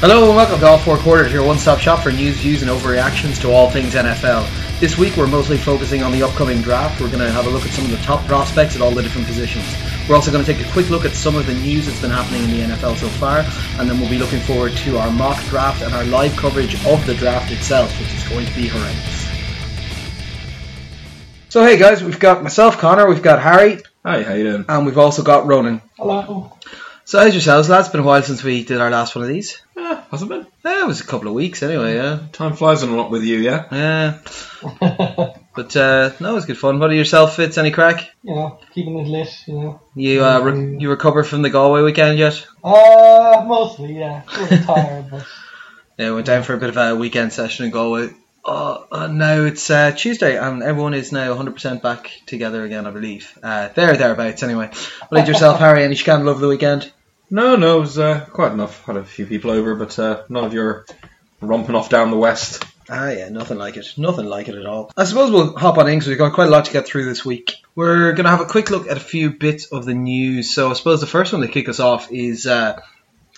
Hello and welcome to All Four Quarters, your one-stop shop for news, views, and overreactions to all things NFL. This week we're mostly focusing on the upcoming draft. We're going to have a look at some of the top prospects at all the different positions. We're also going to take a quick look at some of the news that's been happening in the NFL so far, and then we'll be looking forward to our mock draft and our live coverage of the draft itself, which is going to be horrendous. So hey guys, we've got myself, Connor, we've got Harry, Hi, how you doing? and we've also got Ronan. Hello. So how's yourselves, lads? Been a while since we did our last one of these. Yeah, hasn't been. Eh, it was a couple of weeks anyway, yeah. Time flies a lot with you, yeah. Yeah. But uh, no, it was good fun. What about yourself, Fitz? Any crack? you know, keeping it lit, you know. You uh, re- you recovered from the Galway weekend yet? Uh, mostly, yeah. A little tired, but Yeah, went down for a bit of a weekend session in Galway. Uh, uh, now it's uh, Tuesday and everyone is now 100% back together again, I believe. Uh, there, thereabouts, anyway. What about yourself, Harry? Any scandal over the weekend? No, no, it was uh, quite enough. Had a few people over, but uh, none of your romping off down the west. Ah, yeah, nothing like it. Nothing like it at all. I suppose we'll hop on in because we've got quite a lot to get through this week. We're going to have a quick look at a few bits of the news. So I suppose the first one to kick us off is uh,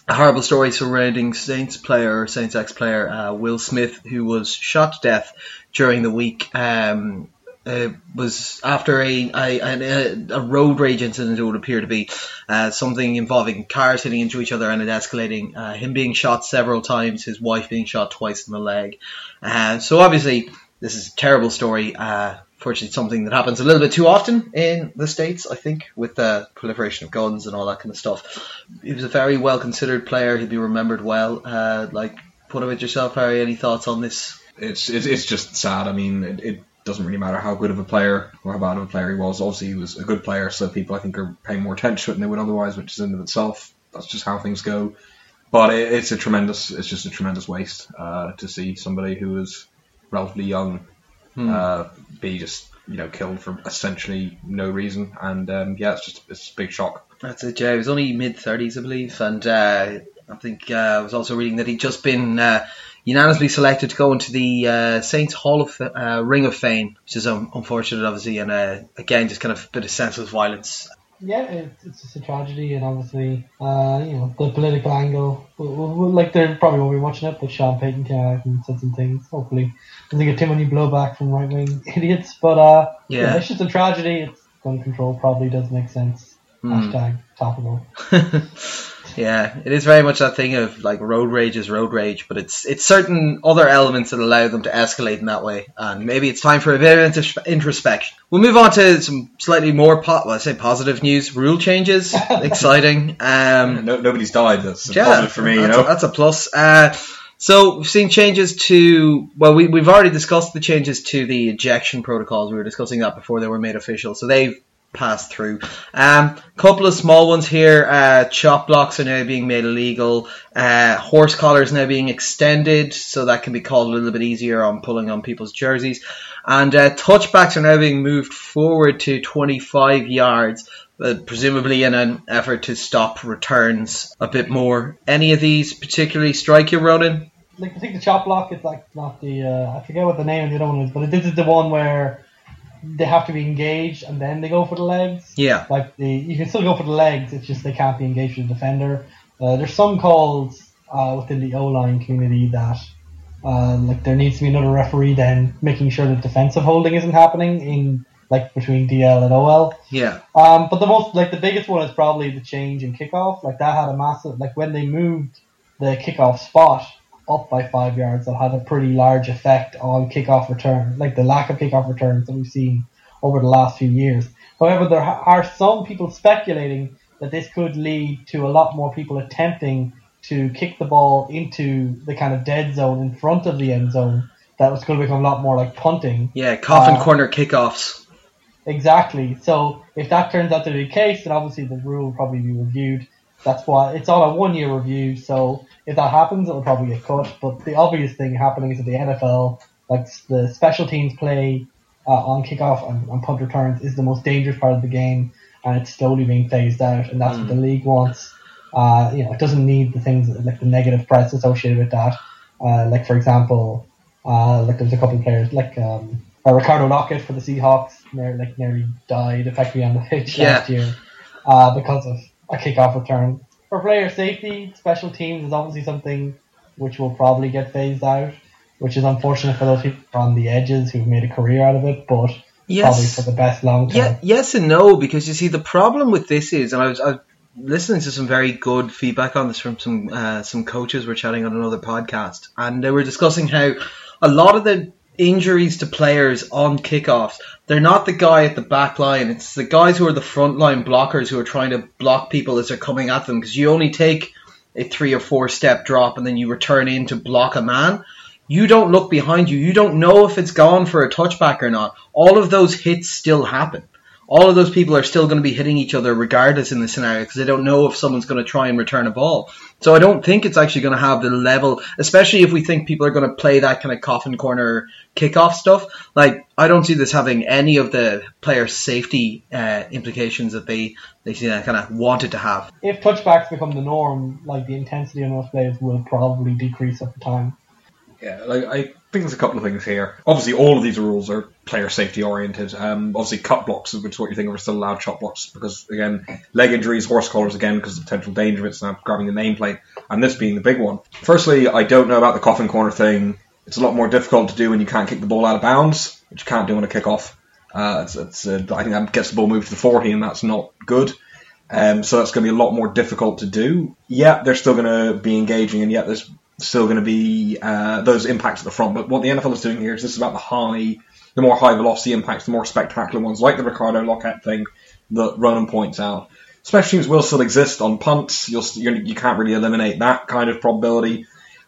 a horrible story surrounding Saints player, Saints ex player uh, Will Smith, who was shot to death during the week. Um, uh, was after a, a, a, road rage incident, it would appear to be uh, something involving cars hitting into each other and it escalating. Uh, him being shot several times, his wife being shot twice in the leg. Uh, so obviously, this is a terrible story. Uh, fortunately, something that happens a little bit too often in the states. I think with the proliferation of guns and all that kind of stuff. He was a very well considered player. He'd be remembered well. Like, put it with yourself, Harry. Any thoughts on this? It's it's, it's just sad. I mean, it, it doesn't really matter how good of a player or how bad of a player he was. Obviously, he was a good player, so people I think are paying more attention to it than they would otherwise, which is in of itself. That's just how things go. But it, it's a tremendous, it's just a tremendous waste uh, to see somebody who is relatively young Hmm. uh, be just you know killed for essentially no reason. And um, yeah, it's just it's a big shock. That's it, yeah. He was only mid 30s, I believe. And uh, I think uh, I was also reading that he'd just been uh, unanimously selected to go into the uh, Saints Hall of uh, Ring of Fame, which is um, unfortunate, obviously. And uh, again, just kind of a bit of senseless violence. yeah, it, it's just a tragedy, and obviously, uh, you know, the political angle. we we we like, they probably won't be watching it, but Sean Payton came out and said some things. Hopefully, doesn't get too many blowback from right wing idiots. But uh, yeah. Yeah. it's just a tragedy. It's gun control probably does make sense. Hmm. Hashtag topical. yeah, it is very much that thing of like road rage is road rage, but it's it's certain other elements that allow them to escalate in that way. And maybe it's time for a bit of introspection. We'll move on to some slightly more, po- well, I say positive news. Rule changes, exciting. Um, No, nobody's died. That's Yeah, positive for me. You that's know. a, that's a plus. Uh, so we've seen changes to well, we we've already discussed the changes to the ejection protocols. We were discussing that before they were made official. So they've passed through. Um, couple of small ones here. Uh, chop blocks are now being made illegal. Uh, horse collars now being extended, so that can be called a little bit easier on pulling on people's jerseys. And uh, touchbacks are now being moved forward to 25 yards uh, presumably in an effort to stop returns a bit more. Any of these particularly strike you, Ronan? like I think the chop block is like not the uh, I forget what the name of the other one is, but this is the one where they have to be engaged and then they go for the legs. Yeah. Like the you can still go for the legs, it's just they can't be engaged with the defender. Uh, there's some calls uh, within the O line community that uh, like there needs to be another referee then making sure that defensive holding isn't happening in like between DL and OL. Yeah. Um, but the most, like the biggest one is probably the change in kickoff. Like that had a massive, like when they moved the kickoff spot up by five yards, that had a pretty large effect on kickoff return, like the lack of kickoff returns that we've seen over the last few years. However, there are some people speculating that this could lead to a lot more people attempting to kick the ball into the kind of dead zone in front of the end zone. That was going to become a lot more like punting. Yeah, coffin Uh, corner kickoffs. Exactly. So if that turns out to be the case, then obviously the rule will probably be reviewed. That's why it's on a one year review. So if that happens, it'll probably get cut. But the obvious thing happening is that the NFL, like the special teams play uh, on kickoff and, and punt returns, is the most dangerous part of the game, and it's slowly being phased out. And that's what the league wants. Uh, you know, it doesn't need the things like the negative press associated with that. Uh, like for example, uh, like there's a couple of players like um, uh, Ricardo Lockette for the Seahawks, near, like nearly died effectively on the pitch Yeah. last year uh, because of a kickoff return. For player safety, special teams is obviously something which will probably get phased out, which is unfortunate for those people on the edges who've made a career out of it, but probably for the best long term. Yeah, yes and no, because you see the problem with this is, and I was, I was listening to some very good feedback on this from some uh, some coaches were chatting on another podcast, and they were discussing how a lot of the injuries to players on kickoffs, they're not the guy at the back line; it's the guys who are the front line blockers who are trying to block people as they're coming at them, because you only take a three or four step drop and then you return in to block a man. You don't look behind you. You don't know if it's gone for a touchback or not. All of those hits still happen. All of those people are still going to be hitting each other regardless in the scenario because they don't know if someone's going to try and return a ball. So I don't think it's actually going to have the level, especially if we think people are going to play that kind of coffin corner kickoff stuff. Like I don't see this having any of the player safety uh, implications that they they kind of wanted to have. If touchbacks become the norm, like the intensity on those plays will probably decrease over time. Yeah, like I there's a couple of things here. Obviously, all of these rules are player safety oriented. Um, obviously, cut blocks, which is what you think of, are still allowed chop blocks because again, leg injuries, horse collars again because of the potential danger of it's now grabbing the nameplate, and this being the big one. Firstly, I don't know about the coffin corner thing. It's a lot more difficult to do when you can't kick the ball out of bounds, which you can't do on a kickoff. Uh, it's, it's, uh, I think that gets the ball moved to the 40, and that's not good. Um, so that's going to be a lot more difficult to do. Yeah, they're still going to be engaging, and yet there's still going to be uh, those impacts at the front. But what the NFL is doing here is this is about the high, the more high velocity impacts, the more spectacular ones, like the Ricardo Lockette thing that Ronan points out. Special teams will still exist on punts. You'll, you're, you can't really eliminate that kind of probability,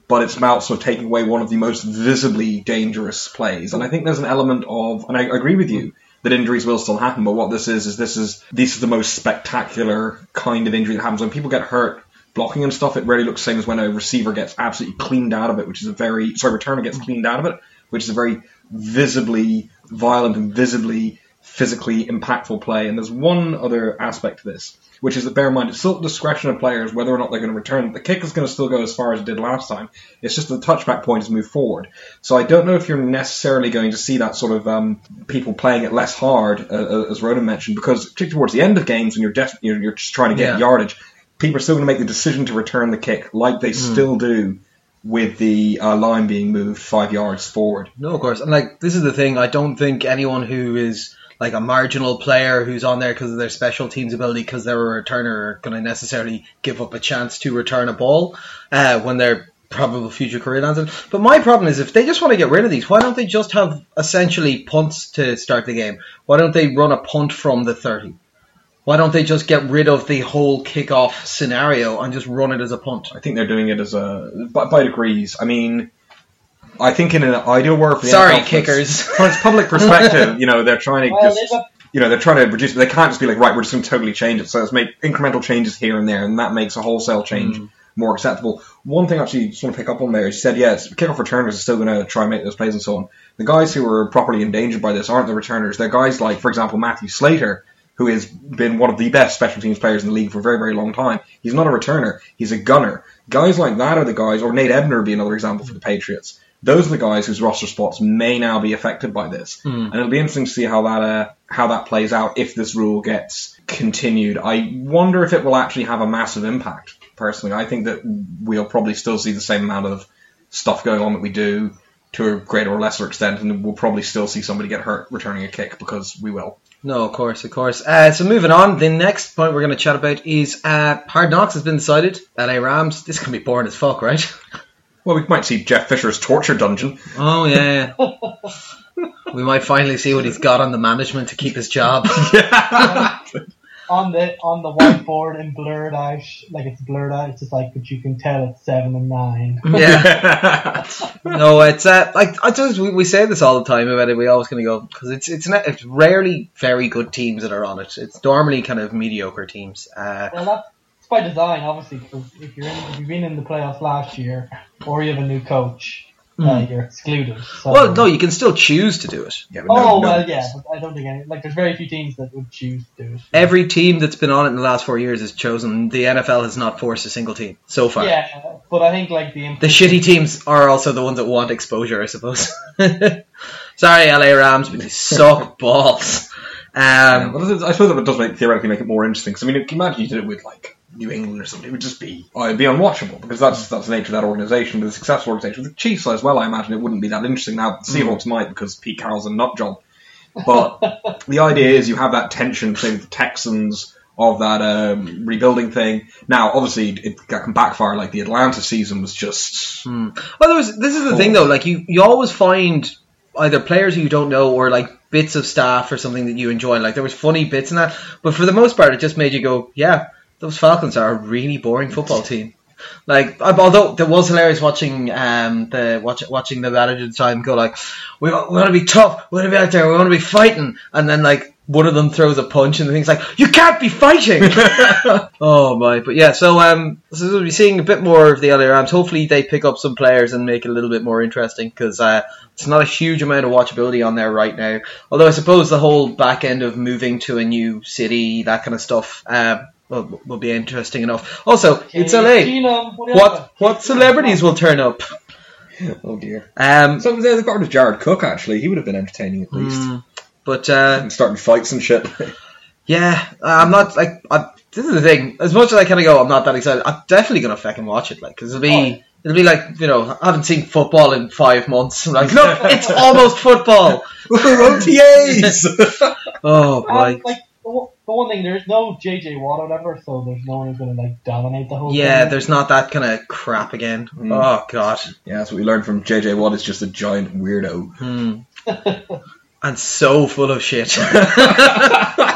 but it's about sort of taking away one of the most visibly dangerous plays. And I think there's an element of, and I agree with you that injuries will still happen. But what this is is this is this is the most spectacular kind of injury that happens when people get hurt blocking and stuff. It really looks the same as when a receiver gets absolutely cleaned out of it, which is a very sorry returner gets cleaned out of it, which is a very visibly violent and visibly physically impactful play. And there's one other aspect to this, which is that bear in mind it's still at the discretion of players whether or not they're going to return. The kick is going to still go as far as it did last time. It's just the touchback point has moved forward. So I don't know if you're necessarily going to see that sort of um, people playing it less hard, uh, as Ronan mentioned, because particularly towards the end of games when you're def- you're, you're just trying to get Yeah. yardage, people are still going to make the decision to return the kick, like they still do with the uh, line being moved five yards forward. No, of course. And like this is the thing. I don't think anyone who is like a marginal player who's on there because of their special teams ability, because they're a returner, are going to necessarily give up a chance to return a ball uh, when their probable future career lands. But my problem is if they just want to get rid of these, why don't they just have essentially punts to start the game? Why don't they run a punt from the thirty? Why don't they just get rid of the whole kickoff scenario and just run it as a punt? I think they're doing it as a by, by degrees. I mean, I think in an ideal world, for the Sorry, NFL, kickers. From its public perspective, you know, they're trying to Well, just, you know, they're trying to reduce, but they can't just be like, right, we're just going to totally change it. So let's make incremental changes here and there, and that makes a wholesale change Mm. more acceptable. One thing I actually just want to pick up on there is you said, yeah, it's, kickoff returners are still going to try and make those plays and so on. The guys who are properly endangered by this aren't the returners. They're guys like, for example, Matthew Slater, who has been one of the best special teams players in the league for a very, very long time. He's not a returner. He's a gunner. Guys like that are the guys, or Nate Ebner would be another example for the Patriots. Those are the guys whose roster spots may now be affected by this, and it'll be interesting to see how that uh, how that plays out if this rule gets continued. I wonder if it will actually have a massive impact. Personally, I think that we'll probably still see the same amount of stuff going on that we do to a greater or lesser extent, and we'll probably still see somebody get hurt returning a kick because we will. No, of course, of course. Uh, so moving on, the next point we're going to chat about is uh, Hard Knocks has been decided. LA Rams. This can be boring as fuck, right? Well, we might see Jeff Fisher's torture dungeon. Oh yeah. we might finally see what he's got on the management to keep his job. on the on the whiteboard and blurred out, like it's blurred out. It's just like, but you can tell it's seven and nine. yeah. No, it's uh, like I just we, we say this all the time about it. We always kind of go because it's it's not, it's rarely very good teams that are on it. It's normally kind of mediocre teams. Uh, Well, that's it's by design, obviously. Because if you're in, if you've been in the playoffs last year, or you have a new coach, uh, you're excluded. So, well, no, you can still choose to do it. Yeah, but no- Oh no- well, yeah, but I don't think any like there's very few teams that would choose to do it. Every team that's been on it in the last four years has chosen. The NFL has not forced a single team so far. Yeah, but I think like the The shitty teams are also the ones that want exposure, I suppose. Sorry, LA Rams, but you suck balls. Um, I suppose it does make, theoretically make it more interesting. Because I mean, you imagine you did it with like New England or something? It would just be, oh, it'd be unwatchable because that's that's the nature of that organization. the successful organization the Chiefs as well, I imagine it wouldn't be that interesting. Now the Seahawks might because Pete Carroll's a nut job. But the idea is you have that tension, say with the Texans of that um, rebuilding thing. Now, obviously, it can backfire. Like the Atlanta season was just Well, there was, this is the thing though. Like you, you always find either players who you don't know or like bits of staff or something that you enjoy. Like there was funny bits in that, but for the most part, it just made you go, "Yeah, those Falcons are a really boring football team." Like, uh, although it was hilarious watching um the watch, watching the manager at the time go like, "We, we want to be tough. We want to be out there. We want to be fighting," and then like. One of them throws a punch and the thing's like, "You can't be fighting!" oh my! But yeah, so um, so we'll be seeing a bit more of the LA Rams. Hopefully, they pick up some players and make it a little bit more interesting because uh, it's not a huge amount of watchability on there right now. Although I suppose the whole back end of moving to a new city, that kind of stuff, um, will, will be interesting enough. Also, it's LA. Keenum, what, What what celebrities will turn up? oh dear. Um, So they got rid of Jared Cook. Actually, he would have been entertaining at least. mm, but uh, And starting fights and shit. yeah, I'm not like. I, this is the thing. As much as I kind of go, I'm not that excited. I'm definitely gonna fucking watch it. Like, cause it'll be. Oh. It'll be like, you know, I haven't seen football in five months. I'm like, look, it's almost football. OTAs. Oh, Um, boy. like the, one- thing, there's no JJ Watt or whatever, so there's no one who's going to like dominate the whole. Yeah, thing. there's not that kind of crap again. Mm. Oh, God. yeah, that's what we learned from JJ Watt. Is just a giant weirdo. Hmm. And so full of shit.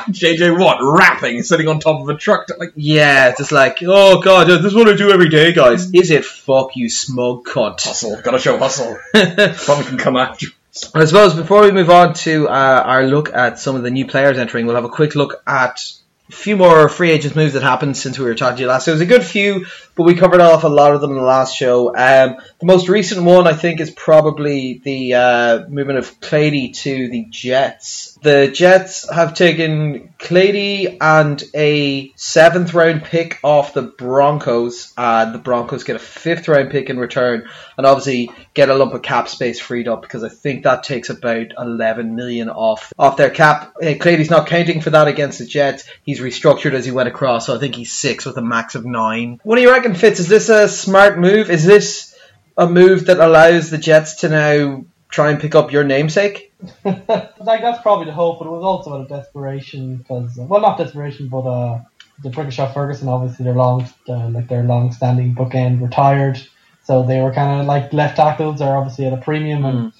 JJ Watt rapping, sitting on top of a truck. Like yeah, just like, oh, God, this is what I do every day, guys. Is it fuck you, smug cunt? hustle, gotta show hustle. Probably can come after. I suppose before we move on to uh, our look at some of the new players entering, we'll have a quick look at a few more free agent moves that happened since we were talking to you last. So it was a good few, but we covered off a lot of them in the last show. Um, the most recent one, I think, is probably the uh, movement of Clady to the Jets. The Jets have taken Clady and a seventh round pick off the Broncos, and the Broncos get a fifth round pick in return, and obviously get a lump of cap space freed up because I think that takes about 11 million off off their cap. Uh, Clady's not counting for that against the Jets. He's restructured as he went across, so I think he's six with a max of nine. What do you reckon, Fitz? Is this a smart move? Is this a move that allows the Jets to now try and pick up your namesake? like that's probably the hope, but it was also out of desperation because, well, not desperation, but uh, D'Brickashaw Ferguson, obviously, their long, uh, like their long-standing bookend retired, so they were kind of like left tackles are obviously at a premium, and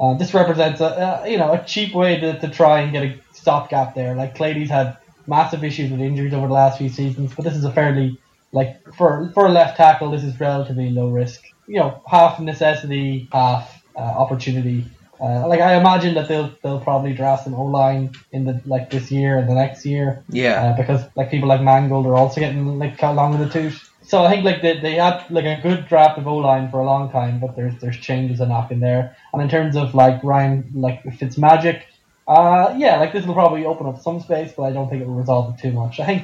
uh, this represents a, a you know a cheap way to, to try and get a stopgap there. Like Clady's had massive issues with injuries over the last few seasons, but this is a fairly like for for a left tackle, this is relatively low risk. You know, half necessity, half uh, opportunity. Uh, like I imagine that they'll they'll probably draft an O line in the like this year and the next year Yeah. uh, because like people like Mangold are also getting like cut long in the tooth. So I think like they, they had like a good draft of O line for a long time, but there's there's changes a knock in there. And in terms of like Ryan like Fitzmagic, uh yeah, like this will probably open up some space, but I don't think it will resolve it too much. I think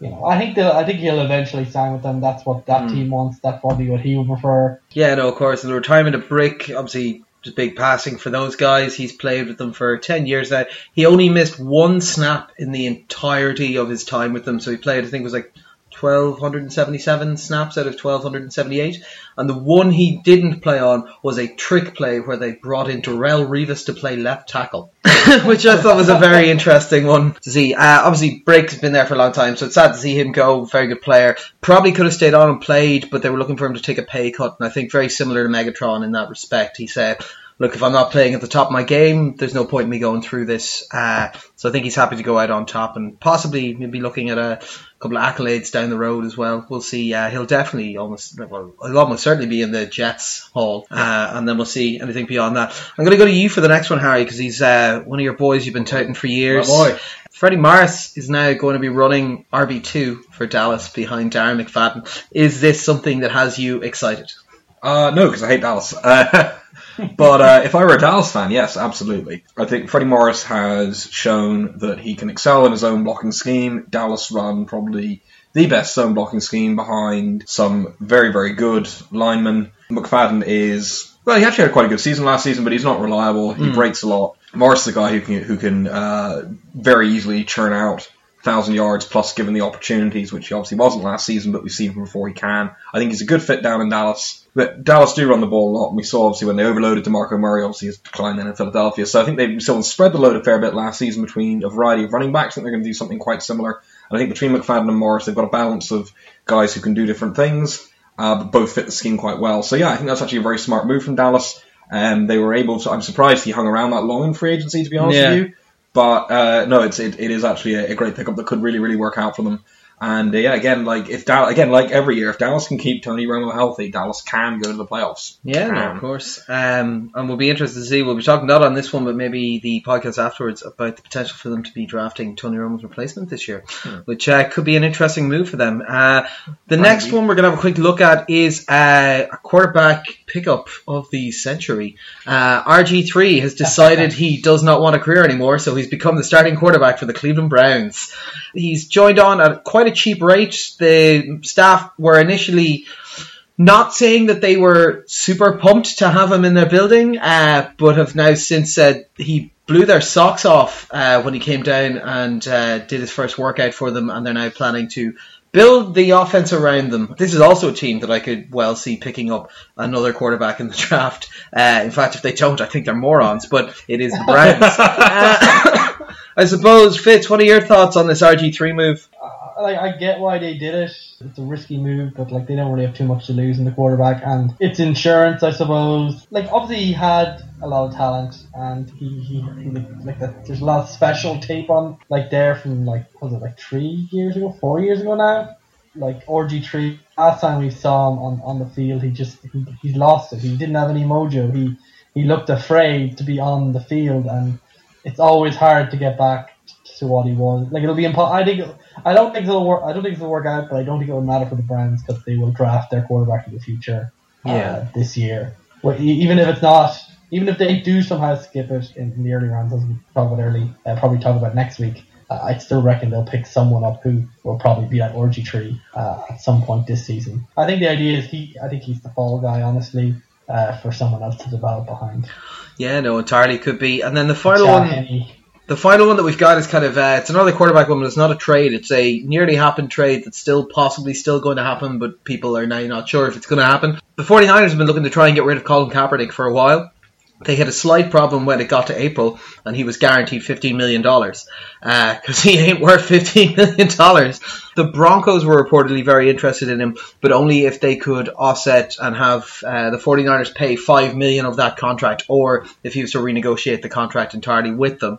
you know, I think they'll I think he'll eventually sign with them. That's what that Mm. team wants. That's probably what he would prefer. Yeah, no, of course. And the retirement of Brick, obviously, just big passing for those guys. He's played with them for 10 years now. He only missed one snap in the entirety of his time with them. So he played, I think it was like 1,277 snaps out of 1,278. And the one he didn't play on was a trick play where they brought in Darrell Rivas to play left tackle. Which I thought was a very interesting one to see. Uh, obviously, Brick's been there for a long time, so it's sad to see him go. Very good player. Probably could have stayed on and played, but they were looking for him to take a pay cut. And I think very similar to Megatron in that respect. He said, look, if I'm not playing at the top of my game, there's no point in me going through this. Uh, so I think he's happy to go out on top and possibly maybe looking at a couple of accolades down the road as well. We'll see. Uh, he'll definitely almost, well, he'll almost certainly be in the Jets Hall, uh, and then we'll see anything beyond that. I'm going to go to you for the next one, Harry, because he's uh, one of your boys you've been touting for years. My boy. Freddie Morris is now going to be running RB2 for Dallas behind Darren McFadden. Is this something that has you excited? Uh, no, because I hate Dallas. Uh, but uh, if I were a Dallas fan, yes, absolutely. I think Freddie Morris has shown that he can excel in his own blocking scheme. Dallas run probably the best zone blocking scheme behind some very, very good linemen. McFadden is, well, he actually had quite a good season last season, but he's not reliable. He breaks a lot. Morris is a guy who can who can uh, very easily churn out thousand yards plus given the opportunities, which he obviously wasn't last season, but we've seen him before he can. I think he's a good fit down in Dallas. But Dallas do run the ball a lot, and we saw obviously when they overloaded DeMarco Murray, obviously his decline then in Philadelphia. So I think they've still spread the load a fair bit last season between a variety of running backs. I think they're going to do something quite similar. And I think between McFadden and Morris, they've got a balance of guys who can do different things, uh, but both fit the scheme quite well. So yeah, I think that's actually a very smart move from Dallas. And um, they were able to. I'm surprised he hung around that long in free agency, to be honest Yeah. with you. But uh, no, it's it, it is actually a, a great pickup that could really really work out for them. And uh, yeah, again, like if Dallas, again, like every year, if Dallas can keep Tony Romo healthy, Dallas can go to the playoffs. Yeah, no, of course. Um, and we'll be interested to see. We'll be talking not on this one, but maybe the podcast afterwards about the potential for them to be drafting Tony Romo's replacement this year, which uh, could be an interesting move for them. Uh, the next one we're going to have a quick look at is uh, a quarterback pickup of the century. Uh, RG3 has decided he does not want a career anymore, so he's become the starting quarterback for the Cleveland Browns. He's joined on at quite a cheap rate. The staff were initially not saying that they were super pumped to have him in their building, uh, but have now since said he blew their socks off uh, when he came down and uh, did his first workout for them, and they're now planning to build the offense around them. This is also a team that I could well see picking up another quarterback in the draft. Uh, in fact, if they don't, I think they're morons, but it is the Browns. Uh, I suppose, Fitz, what are your thoughts on this RG3 move? Like I get why they did it. It's a risky move, but like they don't really have too much to lose in the quarterback, and it's insurance, I suppose. Like obviously he had a lot of talent, and he he, he like that. There's a lot of special tape on like there from like was it like three years ago, four years ago now. Like RG three. Last time we saw him on, on the field, he just he, he lost it. He didn't have any mojo. He he looked afraid to be on the field, and it's always hard to get back to what he was. Like it'll be impo- I think I don't think it'll work. I don't think it'll work out, but I don't think it will matter for the Browns because they will draft their quarterback in the future. uh, Yeah. this year. Well, even if it's not, even if they do somehow skip it in, in the early rounds, as we talk about early, uh, probably talk about next week. Uh, I still reckon they'll pick someone up who will probably be at RG3 uh, at some point this season. I think the idea is he. I think he's the fall guy, honestly, uh, for someone else to develop behind. Yeah, no, entirely could be. And then the final one. Henne, The final one that we've got is kind of uh, it's another quarterback one, but it's not a trade. It's a nearly happened trade that's still possibly still going to happen, but people are now not sure if it's going to happen. The 49ers have been looking to try and get rid of Colin Kaepernick for a while. They had a slight problem when it got to April, and he was guaranteed $15 million because he ain't worth $15 million. The Broncos were reportedly very interested in him, but only if they could offset and have uh, the 49ers pay 5 million of that contract, or if he was to renegotiate the contract entirely with them.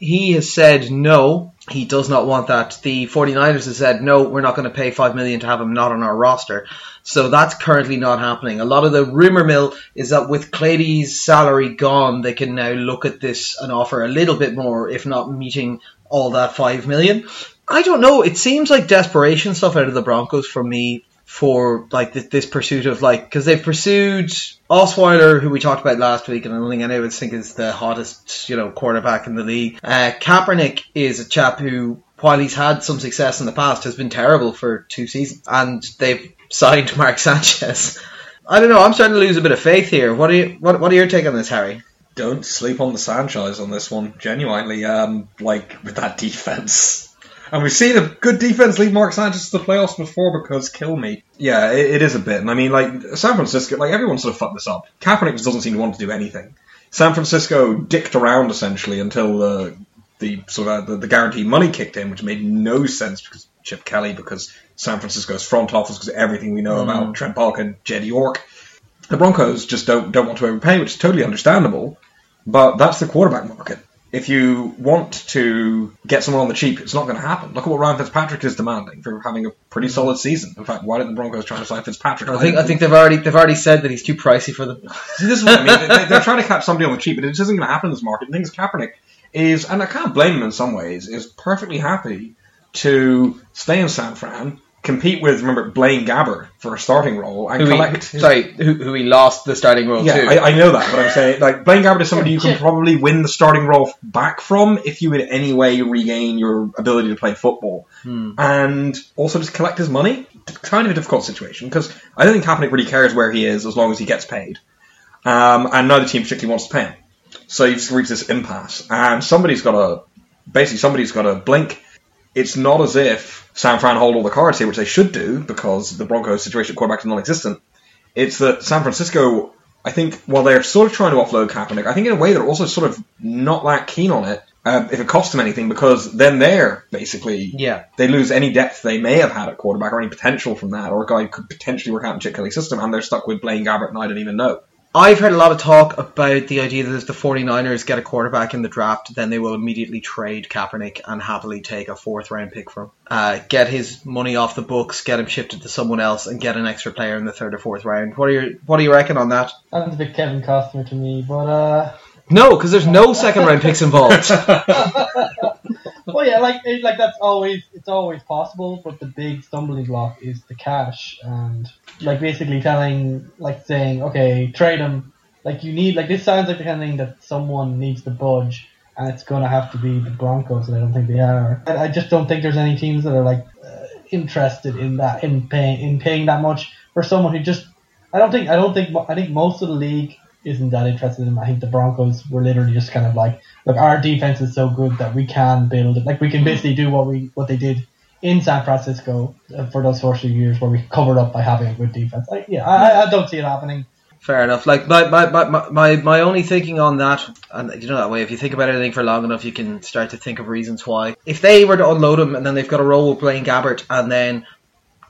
He has said no, he does not want that. The 49ers have said no, we're not going to pay 5 million to have him not on our roster. So that's currently not happening. A lot of the rumor mill is that with Clady's salary gone, they can now look at this and offer a little bit more, if not meeting all that 5 million. I don't know. It seems like desperation stuff out of the Broncos for me for like this, this pursuit of like because they've pursued Osweiler, who we talked about last week, and I don't think any of think is the hottest you know quarterback in the league. Uh, Kaepernick is a chap who, while he's had some success in the past, has been terrible for two seasons, and they've signed Mark Sanchez. I don't know. I'm starting to lose a bit of faith here. What are you? What, what are your take on this, Harry? Don't sleep on the Sanchez on this one. Genuinely, um, like with that defense. And we've seen a good defense lead Mark Sanchez to the playoffs before because kill me. Yeah, it, it is a bit. And I mean, like San Francisco, like everyone sort of fucked this up. Kaepernick just doesn't seem to want to do anything. San Francisco dicked around essentially until uh, the sort of uh, the, the guaranteed money kicked in, which made no sense because Chip Kelly, because San Francisco's front office, because everything we know hmm. about Trent Baalke, Jed York. The Broncos just don't don't want to overpay, which is totally understandable. But that's the quarterback market. If you want to get someone on the cheap, it's not going to happen. Look at what Ryan Fitzpatrick is demanding for having a pretty hmm. solid season. In fact, why didn't the Broncos try to sign Fitzpatrick? I think I think they've already they've already said that he's too pricey for them. See, this is what I mean. They- They're trying to catch somebody on the cheap, but it just isn't going to happen in this market. The thing is, Kaepernick is, and I can't blame him in some ways, is perfectly happy to stay in San Fran, compete with, remember, Blaine Gabbert for a starting role, and Who he, collect. his- sorry, who, who he lost the starting role yeah, to. I, I know that, but I'm saying like Blaine Gabbert is somebody you can probably win the starting role back from if you in any way regain your ability to play football, Hmm. and also just collect his money. Kind of a difficult situation because I don't think Kaepernick really cares where he is as long as he gets paid, um, and neither team particularly wants to pay him. So you just reach this impasse, and somebody's got to basically somebody's got to blink. It's not as if San Fran hold all the cards here, which they should do because the Broncos' situation at quarterback is non-existent. It's that San Francisco, I think, while they're sort of trying to offload Kaepernick, I think in a way they're also sort of not that keen on it uh, if it costs them anything because then they're basically Yeah. they lose any depth they may have had at quarterback or any potential from that, or a guy who could potentially work out in Chip Kelly's system, and they're stuck with Blaine Gabbert, and I don't even know. I've heard a lot of talk about the idea that if the 49ers get a quarterback in the draft, then they will immediately trade Kaepernick and happily take a fourth round pick from him. Uh, get his money off the books, get him shifted to someone else, and get an extra player in the third or fourth round. What are your What do you reckon on that? Sounds a bit Kevin Costner to me, but uh, No, because there's no second round picks involved. well, yeah, like like that's always it's always possible, but the big stumbling block is the cash and like basically telling like saying okay trade him like you need like this sounds like the kind of thing that someone needs to budge and it's gonna have to be the Broncos and I don't think they are. I, I just don't think there's any teams that are like uh, interested in that in paying in paying that much for someone who just I don't think I don't think I think most of the league isn't that interested in. I think the Broncos were literally just kind of like, look, our defense is so good that we can build it. Like we can basically do what we what they did in San Francisco uh, for those first few years where we covered up by having a good defense. Like, yeah, I, I don't see it happening. Fair enough. Like my, my, my, my, my only thinking on that, and you know that way, if you think about anything for long enough, you can start to think of reasons why. If they were to unload him and then they've got a role with Blaine Gabbert and then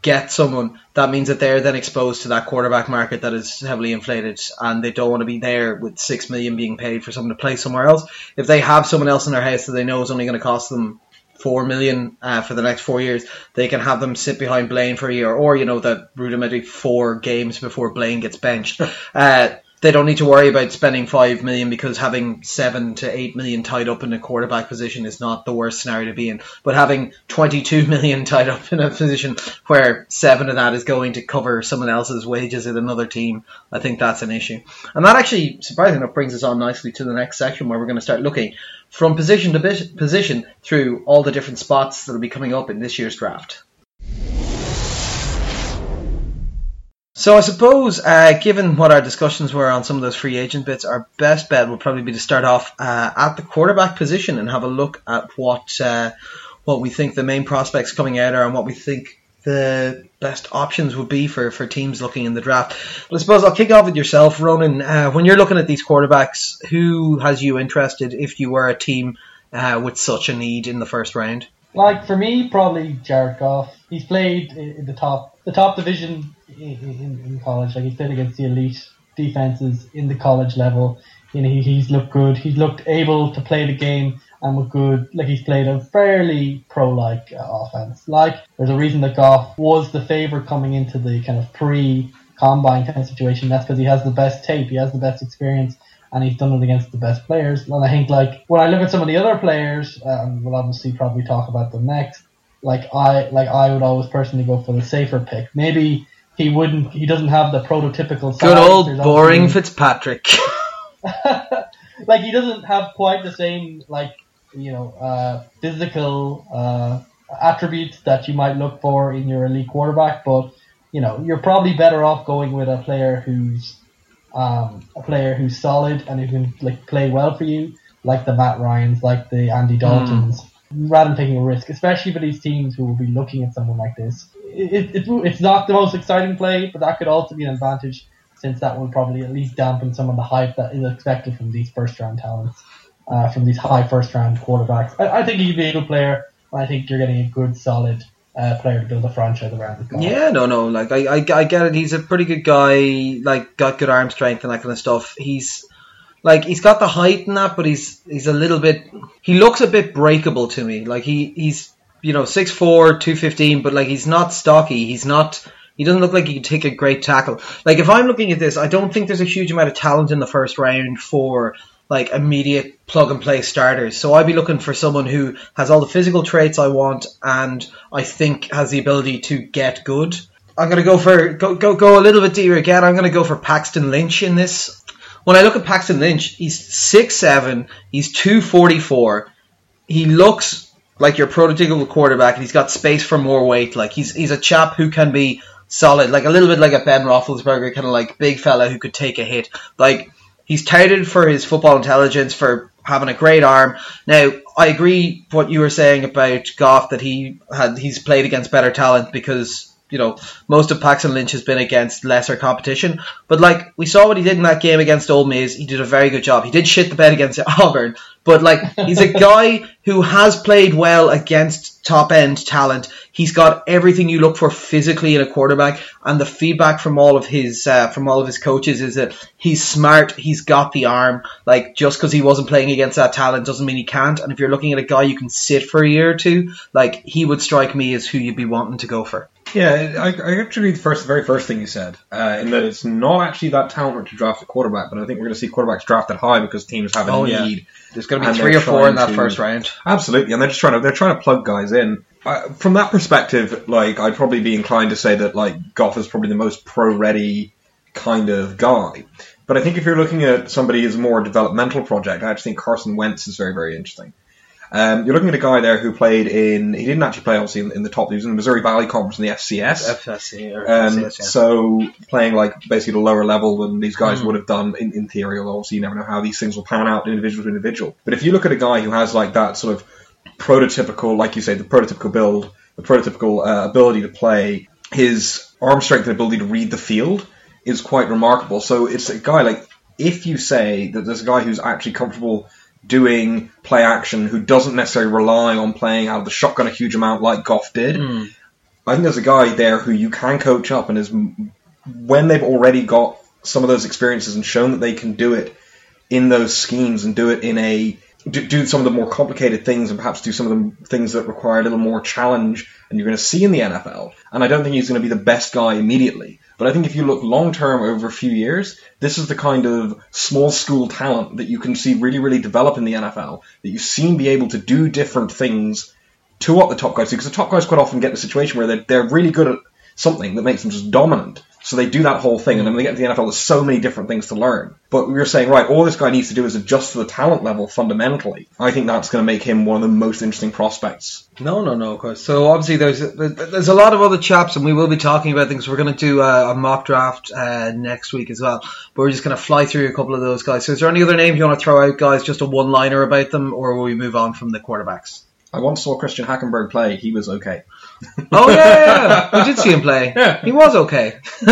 get someone, that means that they're then exposed to that quarterback market that is heavily inflated and they don't want to be there with six million being paid for someone to play somewhere else. If they have someone else in their house that they know is only going to cost them four million uh, for the next four years, they can have them sit behind Blaine for a year, or you know that rudimentary four games before Blaine gets benched. Uh, they don't need to worry about spending five million because having seven to eight million tied up in a quarterback position is not the worst scenario to be in. But having twenty-two million tied up in a position where seven of that is going to cover someone else's wages at another team, I think that's an issue. And that actually, surprisingly enough, brings us on nicely to the next section where we're going to start looking from position to position through all the different spots that will be coming up in this year's draft. So I suppose, uh, given what our discussions were on some of those free agent bits, our best bet would probably be to start off uh, at the quarterback position and have a look at what uh, what we think the main prospects coming out are and what we think the best options would be for, for teams looking in the draft. But I suppose I'll kick off with yourself, Ronan. Uh, when you're looking at these quarterbacks, who has you interested if you were a team uh, with such a need in the first round? Like for me, probably Jared Goff. He's played in in the top the top division in, in, college. Like he's played against the elite defenses in the college level. You know, he, he's looked good. He's looked able to play the game and with good. Like he's played a fairly pro-like uh, offense. Like there's a reason that Goff was the favorite coming into the kind of pre-combine kind of situation. That's because he has the best tape. He has the best experience and he's done it against the best players. And I think like when I look at some of the other players, um, we'll obviously probably talk about them next. Like I like I would always personally go for the safer pick. Maybe he wouldn't. He doesn't have the prototypical. Good old boring obviously- Fitzpatrick. like he doesn't have quite the same like you know uh, physical uh, attributes that you might look for in your elite quarterback, but you know you're probably better off going with a player who's um, a player who's solid and who can like play well for you, like the Matt Ryan's, like the Andy Daltons, rather than taking a risk, especially for these teams who will be looking at someone like this. It, it, it's not the most exciting play, but that could also be an advantage since that will probably at least dampen some of the hype that is expected from these first round talents, uh, from these high first round quarterbacks. I, I think he'd be a good player. and I think you're getting a good, solid uh, player to build a franchise around. Yeah, no, no. Like I, I, I get it. He's a pretty good guy. Like got good arm strength and that kind of stuff. He's like he's got the height and that, but he's he's a little bit. He looks a bit breakable to me. Like he he's you know 6'4", 215, but like he's not stocky. He's not. He doesn't look like he could take a great tackle. Like if I'm looking at this, I don't think there's a huge amount of talent in the first round for like immediate plug and play starters. So I'd be looking for someone who has all the physical traits I want and I think has the ability to get good. I'm gonna go for go go go a little bit deeper again. I'm gonna go for Paxton Lynch in this. When I look at Paxton Lynch, he's six seven, he's two forty four. He looks like your prototypical quarterback, and he's got space for more weight. Like he's he's a chap who can be solid, like a little bit like a Ben Roethlisberger, kind of like big fella who could take a hit. Like He's touted for his football intelligence, for having a great arm. Now, I agree what you were saying about Goff that he had he's played against better talent because you know most of Paxton Lynch has been against lesser competition. But like we saw what he did in that game against Ole Miss, he did a very good job. He did shit the bed against Auburn, but like he's a guy who has played well against top end talent. He's got everything you look for physically in a quarterback, and the feedback from all of his uh, from all of his coaches is that he's smart. He's got the arm. Like just because he wasn't playing against that talent doesn't mean he can't. And if you're looking at a guy you can sit for a year or two, like he would strike me as who you'd be wanting to go for. Yeah, I, I actually. The first, the very first thing you said, uh, in that it's not actually that talent to draft a quarterback, but I think we're going to see quarterbacks drafted high because teams have a Oh, yeah. need. There's going to be three or four in that to- first round. Absolutely, and they're just trying to they're trying to plug guys in. Uh, from that perspective, like I'd probably be inclined to say that like Goff is probably the most pro-ready kind of guy. But I think if you're looking at somebody as a more developmental project, I actually think Carson Wentz is very very interesting. Um, you're looking at a guy there who played in he didn't actually play obviously in, in the top. He was in the Missouri Valley Conference in the FCS. Or Um, FCS, yeah. So playing like basically the lower level than these guys Mm. would have done in, in theory. Although obviously you never know how these things will pan out individual to individual. But if you look at a guy who has like that sort of prototypical, like you say, the prototypical build, the prototypical uh, ability to play, his arm strength and ability to read the field is quite remarkable. So it's a guy like if you say that there's a guy who's actually comfortable doing play action who doesn't necessarily rely on playing out of the shotgun a huge amount like Goff did. Hmm. I think there's a guy there who you can coach up and is when they've already got some of those experiences and shown that they can do it in those schemes and do it in a do, do some of the more complicated things and perhaps do some of the things that require a little more challenge and you're going to see in the NFL. And I don't think he's going to be the best guy immediately. But I think if you look long term over a few years, this is the kind of small school talent that you can see really, really develop in the NFL. That you've seen be able to do different things to what the top guys do. Because the top guys quite often get in a situation where they're, they're really good at something that makes them just dominant. So they do that whole thing, and then when they get into the NFL, there's so many different things to learn. But we were saying, right, all this guy needs to do is adjust to the talent level fundamentally. I think that's going to make him one of the most interesting prospects. No, no, no, of course. So obviously there's there's a lot of other chaps, and we will be talking about things. We're going to do a, a mock draft uh, next week as well, but we're just going to fly through a couple of those guys. So is there any other names you want to throw out, guys? Just a one liner about them, or will we move on from the quarterbacks? I once saw Christian Hackenberg play. He was okay. Oh yeah, yeah, yeah. we did see him play. Yeah. He was okay.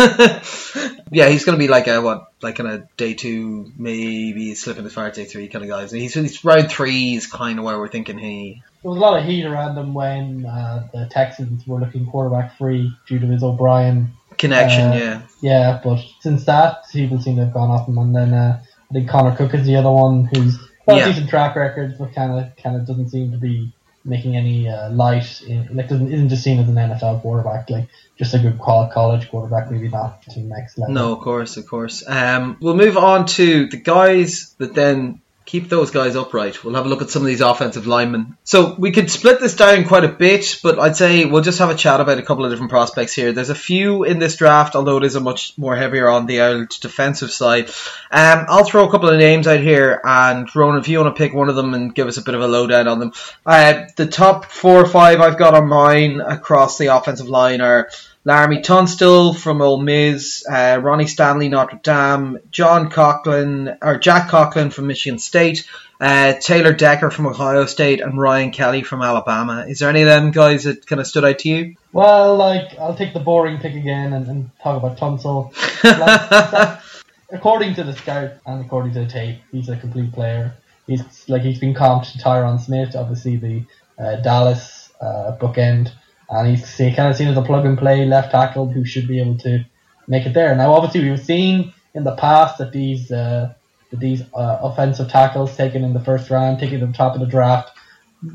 yeah, he's going to be like a what, like kind of day two, maybe slipping as far as day three kind of guys. He's, he's round three is kind of where we're thinking he. There was a lot of heat around him when uh, the Texans were looking quarterback free due to his O'Brien. Connection, Uh, yeah. Yeah, but since that, people seem to have gone off him. And then uh, I think Connor Cook is the other one who's got Yeah. a decent track record, but kind of kind of doesn't seem to be making any uh, light. In, like isn't just seen as an NFL quarterback, like just a good college quarterback, maybe not to the next level. No, of course, of course. Um, we'll move on to the guys that then keep those guys upright. We'll have a look at some of these offensive linemen. So we could split this down quite a bit, but I'd say we'll just have a chat about a couple of different prospects here. There's a few in this draft, although it is a much more heavier on the old defensive side. Um, I'll throw a couple of names out here, and Ronan, if you want to pick one of them and give us a bit of a lowdown on them. Uh, the top four or five I've got on mine across the offensive line are Laremy Tunsil from Ole Miss, uh, Ronnie Stanley, Notre Dame, John Conklin, or Jack Conklin from Michigan State, uh, Taylor Decker from Ohio State, and Ryan Kelly from Alabama. Is there any of them guys that kind of stood out to you? Well, like I'll take the boring pick again and, and talk about Tunsil. Like, according to the scout and according to the tape, he's a complete player. He's like he's been comped to Tyron Smith, obviously the uh, Dallas uh, bookend, and he's he kind of seen as a plug and play left tackle who should be able to make it there. Now, obviously, we've seen in the past that these uh, that these uh, offensive tackles taken in the first round, taken at the top of the draft,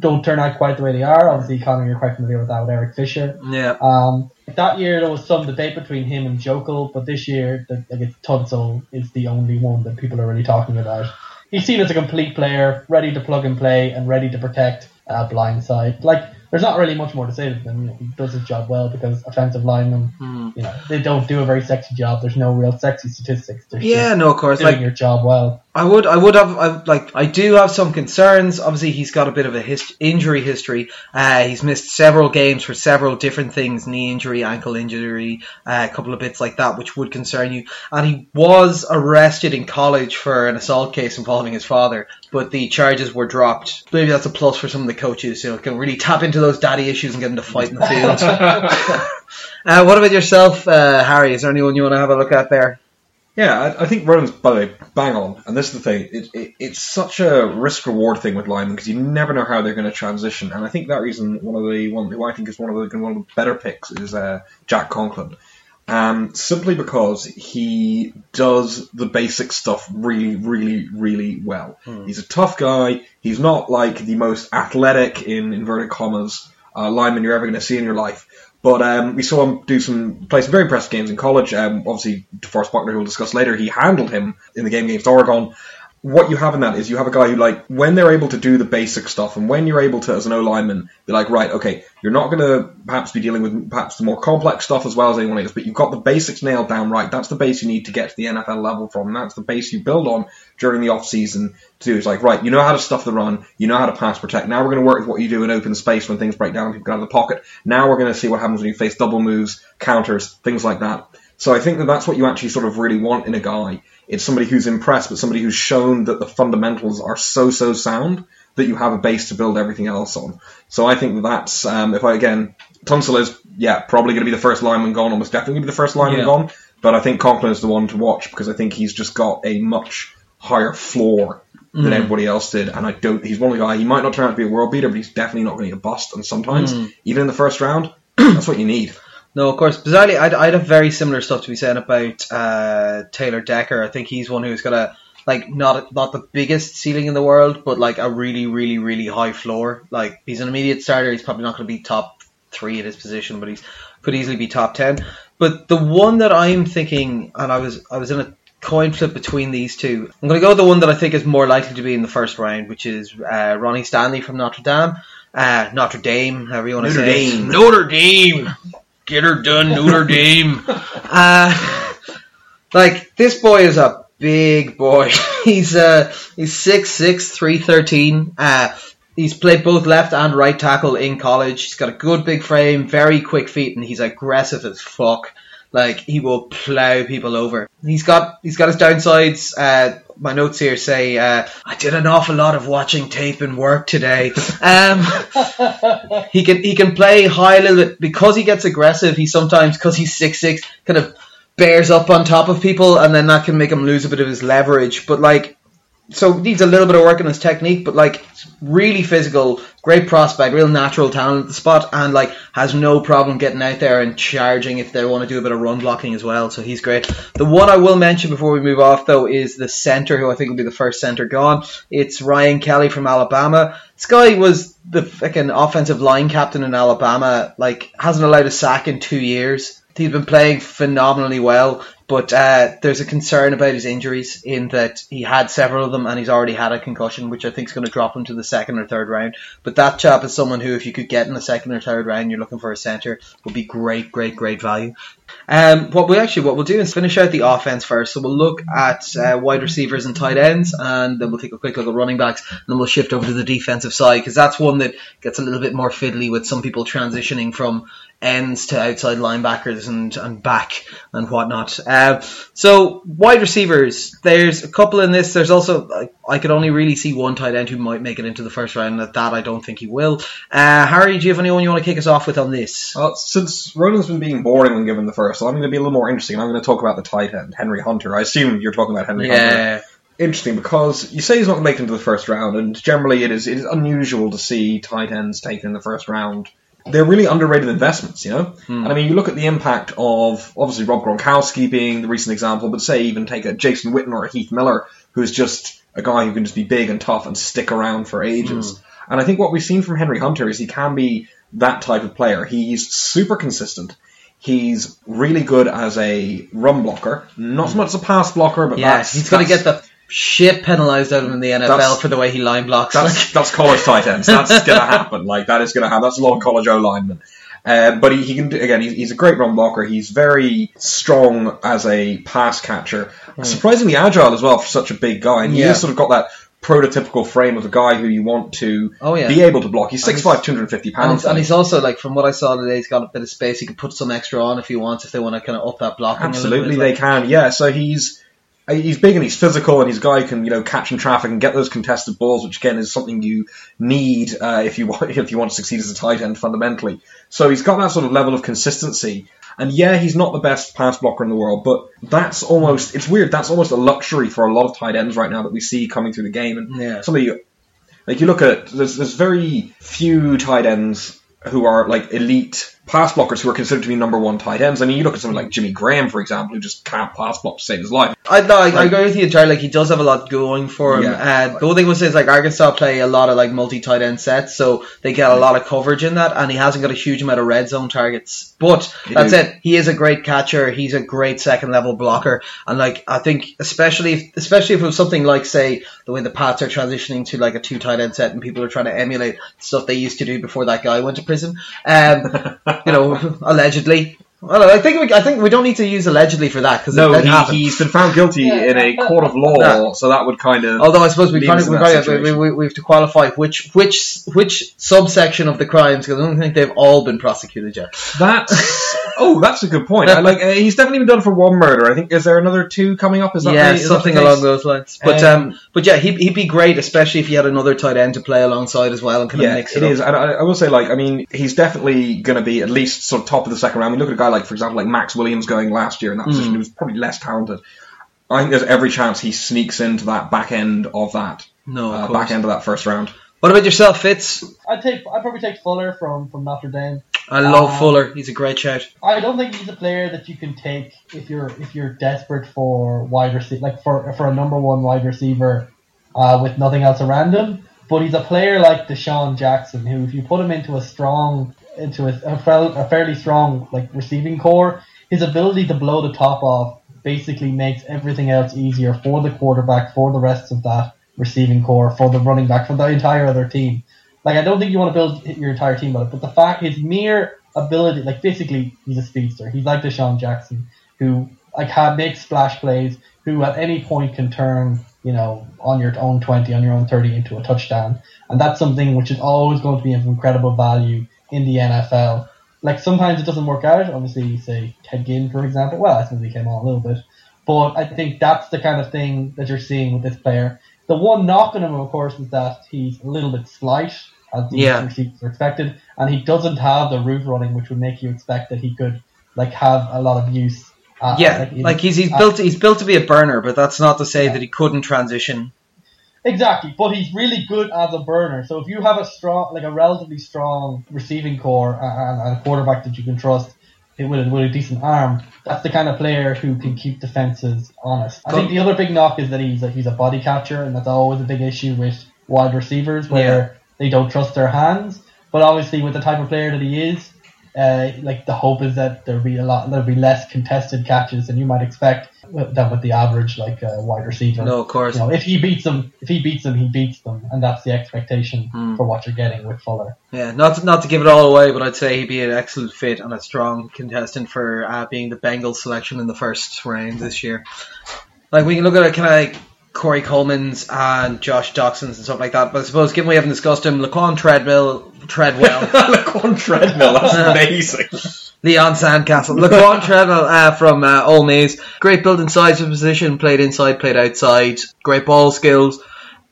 don't turn out quite the way they are. Obviously, Connor, you're quite familiar with that with Eric Fisher. yeah. Um, that year there was some debate between him and Joeckel, but this year, the, like it's Tunsil is the only one that people are really talking about. He's seen as a complete player, ready to plug and play and ready to protect uh, blind side. Like there's not really much more to say than you know, he does his job well because offensive linemen, Hmm. you know, they don't do a very sexy job. There's no real sexy statistics. They're Yeah, no, of course. doing Like your job well. I would, I would have, I, like, I do have some concerns. Obviously, he's got a bit of a hist- injury history. Uh, he's missed several games for several different things: knee injury, ankle injury, uh, a couple of bits like that, which would concern you. And he was arrested in college for an assault case involving his father, but the charges were dropped. Maybe that's a plus for some of the coaches, who can really tap into those daddy issues and get them to fight in the field. uh, what about yourself, uh, Harry? Is there anyone you want to have a look at there? Yeah, I, I think Ronan's by the way bang on, and this is the thing. It, it, it's such a risk reward thing with linemen because you never know how they're going to transition, and I think that reason one of the one who I think is one of the one of the better picks is uh, Jack Conklin. Um, simply because he does the basic stuff really, really, really well. He's a tough guy. He's not like the most athletic in inverted commas uh, lineman you're ever going to see in your life. But um, we saw him do some play some very impressive games in college. Um, obviously, DeForest Buckner, who we'll discuss later, he handled him in the game against Oregon. What you have in that is you have a guy who, like, when they're able to do the basic stuff, and when you're able to, as an O lineman, be like, right, okay, you're not going to perhaps be dealing with perhaps the more complex stuff as well as anyone else, but you've got the basics nailed down right. That's the base you need to get to the NFL level from. And that's the base you build on during the off season to do. It's like, right, you know how to stuff the run, you know how to pass protect. Now we're going to work with what you do in open space when things break down people get out of the pocket. Now we're going to see what happens when you face double moves, counters, things like that. So I think that that's what you actually sort of really want in a guy. It's somebody who's impressed, but somebody who's shown that the fundamentals are so so sound that you have a base to build everything else on. So I think that's um, if I again Tunsil is yeah probably going to be the first lineman gone, almost definitely going to be the first lineman Yeah. gone. But I think Conklin is the one to watch because I think he's just got a much higher floor than everybody else did, and I don't. He's one of the guy. He might not turn out to be a world beater, but he's definitely not going to get a bust. And sometimes, even in the first round, that's what you need. No, of course. Bizarrely, I'd, I'd have very similar stuff to be said about uh, Taylor Decker. I think he's one who's got a like not not the biggest ceiling in the world, but like a really, really, really high floor. Like he's an immediate starter. He's probably not going to be top three in his position, but he's could easily be top ten. But the one that I'm thinking, and I was I was in a coin flip between these two. I'm going to go with the one that I think is more likely to be in the first round, which is uh, Ronnie Stanley from Notre Dame. Uh, Notre Dame, however you want to Notre say. Dame. Notre Dame. Get her done, Notre Dame. Uh, like this boy is a big boy. he's uh he's six six three thirteen. Uh, he's played both left and right tackle in college. He's got a good big frame, very quick feet, and he's aggressive as fuck. Like he will plow people over. He's got he's got his downsides. Uh, my notes here say uh, I did an awful lot of watching tape and work today. Um, he can he can play high a little bit because he gets aggressive. He sometimes because he's six six kind of bears up on top of people, and then that can make him lose a bit of his leverage. But like, so needs a little bit of work on his technique. But like, really physical, great prospect, real natural talent at the spot, and like has no problem getting out there and charging if they want to do a bit of run blocking as well. So he's great. The one I will mention before we move off though is the center, who I think will be the first center gone. It's Ryan Kelly from Alabama. This guy was the fucking offensive line captain in Alabama. Like hasn't allowed a sack in two years. He's been playing phenomenally well, but uh, there's a concern about his injuries in that he had several of them and he's already had a concussion, which I think is going to drop him to the second or third round. But that chap is someone who, if you could get in the second or third round, you're looking for a centre, would be great, great, great value. Um, what we actually what we'll do is finish out the offense first. So we'll look at uh, wide receivers and tight ends, and then we'll take a quick look at running backs, and then we'll shift over to the defensive side because that's one that gets a little bit more fiddly with some people transitioning from ends to outside linebackers and, and back and whatnot. Uh, so wide receivers, there's a couple in this. There's also I, I could only really see one tight end who might make it into the first round. At that, I don't think he will. Uh, Harry, do you have anyone you want to kick us off with on this? Well, since Ronan's been being boring when given the first, so I'm going to be a little more interesting. I'm going to talk about the tight end, Henry Hunter. I assume you're talking about Henry Hunter. Yeah. Interesting because you say he's not going to make it into the first round, and generally it is it is unusual to see tight ends taken in the first round. They're really underrated investments, you know. Hmm. And I mean, you look at the impact of obviously Rob Gronkowski being the recent example, but say even take a Jason Witten or a Heath Miller, who's just a guy who can just be big and tough and stick around for ages. Hmm. And I think what we've seen from Henry Hunter is he can be that type of player. He's super consistent. He's really good as a run blocker, not so hmm. much as a pass blocker, but that's, he's got to get the shit penalised out of him in the NFL That's- for the way he line blocks. That's that's college tight ends. That's going to happen. Like that is going to happen. That's a lot of college O linemen. Uh, but he, he can do, again. He's, he's a great run blocker. He's very strong as a pass catcher. Surprisingly agile as well for such a big guy. And he. Yeah. has sort of got that prototypical frame of a guy who you want to Oh, yeah. be able to block. He's And 6'5", 250 and, pounds. he's, and he's also like from what I saw today, he's got a bit of space. He can put some extra on if he wants, if they want to kind of up that blocking. a Absolutely, bit. they Like, can. Yeah, so he's he's big and he's physical, and he's a guy who can you know catch in traffic and get those contested balls, which again is something you need uh, if you want if you want to succeed as a tight end fundamentally. So he's got that sort of level of consistency. And yeah, he's not the best pass blocker in the world, but that's almost, it's weird, that's almost a luxury for a lot of tight ends right now that we see coming through the game. And Yeah. some of you, like you look at, there's, there's very few tight ends who are like elite pass blockers who are considered to be number one tight ends. I mean, you look at someone like Jimmy Graham, for example, who just can't pass block to save his life. I, no, I, I agree with you entirely. Like he does have a lot going for him. Yeah. Uh, the one thing was is like Arkansas play a lot of like multi tight end sets, so they get a lot of coverage in that, and he hasn't got a huge amount of red zone targets. But that's do. it. He is a great catcher. He's a great second level blocker, and like I think especially if, especially if it was something like say the way the Pats are transitioning to like a two tight end set, and people are trying to emulate stuff they used to do before that guy went to prison. Um, you know, allegedly. Well, I think we, I think we don't need to use allegedly for that because No, it didn't he, happen. he's been found guilty Yeah. in a court of law, Yeah. so that would kind of. Although I suppose we leave probably, us in we, that probably have, we, we, we have to qualify which which which subsection of the crimes because I don't think they've all been prosecuted yet. That's oh, that's a good point. I like uh, he's definitely been done for one murder. I think is there another two coming up? Is that yeah, the, is something case? along those lines. But Um, um, but yeah, he'd, he'd be great, especially if he had another tight end to play alongside as well and kind Yeah, of mix it it, is, and I, I will say, like, I mean, he's definitely going to be at least sort of top of the second round. I mean, look at a guy like, for example, like Maxx Williams going last year in that position, Mm. who was probably less talented. I think there's every chance he sneaks into that back end of that No, of uh, back end of that first round. What about yourself, Fitz? I'd take I'd probably take Fuller from, from Notre Dame. I love Uh, Fuller. He's a great shout. I don't think he's a player that you can take if you're if you're desperate for wide receiver, like for for a number one wide receiver, uh, with nothing else around him. But he's a player like DeSean Jackson, who if you put him into a strong, into a, a fairly strong like receiving corps, his ability to blow the top off basically makes everything else easier for the quarterback, for the rest of that receiving corps, for the running back, for the entire other team. Like I don't think you want to build your entire team on it, but the fact his mere ability, like basically he's a speedster. He's like DeSean Jackson, who like makes splash plays, who at any point can turn, you know, on your own twenty, on your own thirty into a touchdown, and that's something which is always going to be of incredible value in the NFL. Like sometimes it doesn't work out. Obviously, say Ted Ginn, for example. Well, I suppose he came on a little bit, but I think that's the kind of thing that you're seeing with this player. The one knock on him, of course, is that he's a little bit slight, as the Yeah. receivers are expected, and he doesn't have the route running, which would make you expect that he could like have a lot of use. Uh, Yeah, in- like he's he's uh, built he's built to be a burner, but that's not to say Yeah. that he couldn't transition. Exactly, but he's really good as a burner. So if you have a strong, like a relatively strong receiving corps and, and a quarterback that you can trust with a, with a decent arm, that's the kind of player who can keep defenses honest. I think the other big knock is that he's a, he's a body catcher, and that's always a big issue with wide receivers where they don't trust their hands. But obviously, with the type of player that he is, uh, like the hope is that there'll be a lot, there'll be less contested catches than you might expect than with the average like uh, wide receiver. No, of course. You know, if he beats them, if he beats them, he beats them, and that's the expectation Hmm. for what you're getting with Fuller. Yeah, not to, not to give it all away, but I'd say he'd be an excellent fit and a strong contestant for uh, being the Bengals selection in the first round this year. Like we can look at it, kind of like Corey Coleman's and Josh Doctson's and stuff like that. But I suppose, given we haven't discussed him, Laquon Treadmill, Treadwell, Laquon Treadmill, that's amazing. Leon Sandcastle, Laquon Treadmill uh, from uh, Miss, great building size of position, played inside, played outside, great ball skills.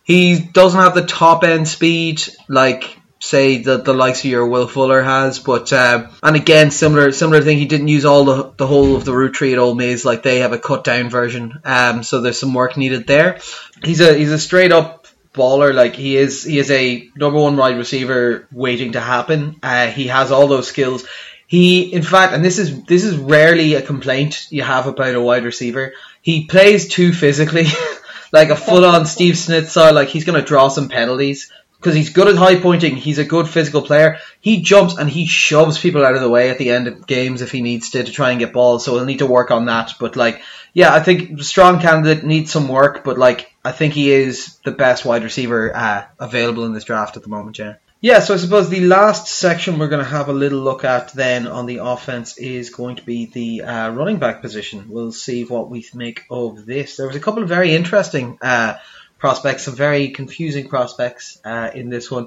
He doesn't have the top end speed like say the the likes of your Will Fuller has, but um, and again similar similar thing. He didn't use all the the whole of the route tree at Ole Miss like they have a cut down version. Um, so there's some work needed there. He's a he's a straight up baller. Like he is he is a number one wide receiver waiting to happen. Uh, he has all those skills. He, in fact, and this is this is rarely a complaint you have about a wide receiver. He plays too physically, like a full on Steve Smith style. Like he's going to draw some penalties because he's good at high pointing. He's a good physical player. He jumps and he shoves people out of the way at the end of games if he needs to to try and get balls. So he'll need to work on that. But like, yeah, I think strong candidate needs some work. But like, I think he is the best wide receiver uh, available in this draft at the moment. Yeah. Yeah, so I suppose the last section we're going to have a little look at then on the offense is going to be the uh, running back position. We'll see what we make of this. There was a couple of very interesting uh, prospects, some very confusing prospects uh, in this one.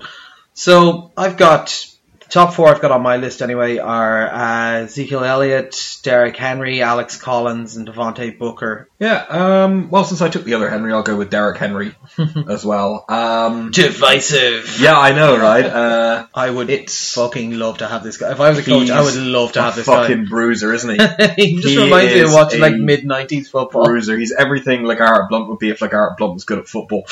So I've got the top four I've got on my list anyway are uh, Ezekiel Elliott, Derrick Henry, Alex Collins, and Devontae Booker. Yeah, um, well, since I took the other Henry, I'll go with Derrick Henry as well. Um, Divisive. yeah, I know, right? Uh, I would It's- fucking love to have this guy. If I was a coach, I would love to have this guy. fucking bruiser, isn't he? he just He reminds me of watching like a mid '90s football. bruiser. He's everything like Art Blunt would be if like Art Blunt was good at football.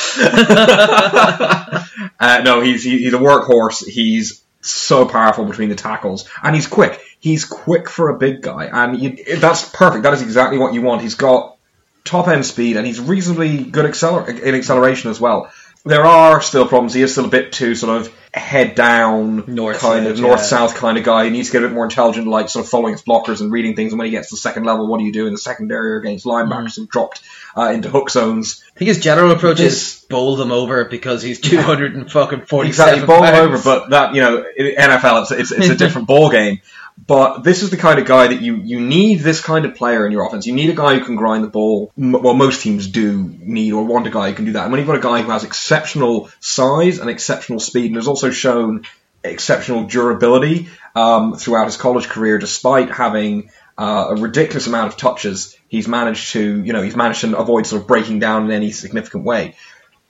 uh, no, he's he, he's a workhorse. He's so powerful between the tackles, and he's quick. He's quick for a big guy, and you, that's perfect. That is exactly what you want. He's got top end speed, and he's reasonably good acceler- in acceleration as well. There are still problems. He is still a bit too sort of head down, North kind side, of north yeah. south kind of guy. He needs to get a bit more intelligent, like sort of following his blockers and reading things. And when he gets to the second level, what do you do in the secondary or against linebackers who've dropped uh, into hook zones? I think his general approach This- is bowl them over because he's 200 and fucking 47 Exactly, ball him pounds. over, but that you know, NFL, it's it's, it's a different ball game. But this is the kind of guy that you you need. This kind of player in your offense. You need a guy who can grind the ball. Well, most teams do need or want a guy who can do that. And when you've got a guy who has exceptional size and exceptional speed, and has also shown exceptional durability um, throughout his college career, despite having uh, a ridiculous amount of touches, he's managed to you know he's managed to avoid sort of breaking down in any significant way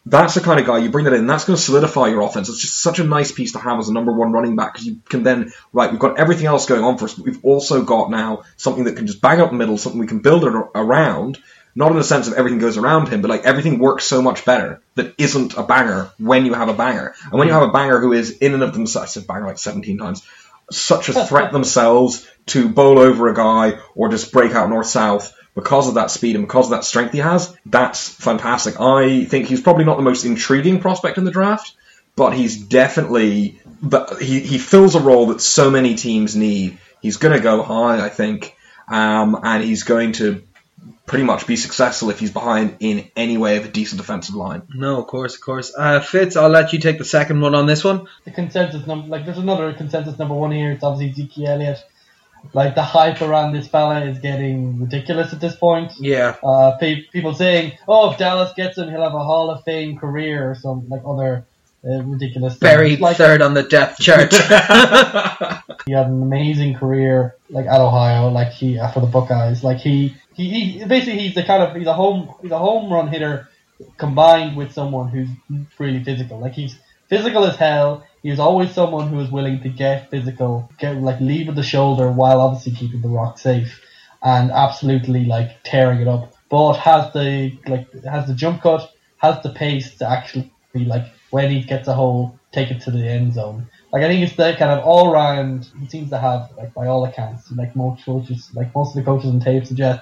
that's the kind of guy you bring that in. That's going to solidify your offense. It's just such a nice piece to have as a number one running back because you can then right. We've got everything else going on for us, but we've also got now something that can just bang up the middle, something we can build it around. Not in the sense of everything goes around him, but like everything works so much better that isn't a banger when you have a banger. And when you have a banger who is in and of themselves, I said banger like 17 times, such a threat themselves to bowl over a guy or just break out north south because of that speed and because of that strength he has, that's fantastic. I think he's probably not the most intriguing prospect in the draft, but he's definitely but he, he fills a role that so many teams need. He's going to go high, I think, um, and he's going to pretty much be successful if he's behind in any way of a decent defensive line. No, of course, of course. Uh, Fitz, I'll let you take the second one on this one. the consensus number, like there's another consensus number one here. It's obviously Zeke Elliott. Like the hype around this fella is getting ridiculous at this point. Yeah. Uh, pe- people saying, "Oh, if Dallas gets him, he'll have a Hall of Fame career" or some like other uh, ridiculous. Buried like third on the depth chart. he had an amazing career, like at Ohio, like he uh, for the Buckeyes. Like he, he, he basically he's the kind of he's a home he's a home run hitter combined with someone who's really physical. Like he's physical as hell. He's always someone who is willing to get physical, get like lead with the shoulder while obviously keeping the rock safe, and absolutely like tearing it up. But has the like has the jump cut, has the pace to actually be like when he gets a hole, take it to the end zone. Like I think it's the kind of all round. He seems to have like by all accounts, like most coaches, like most of the coaches on tape suggest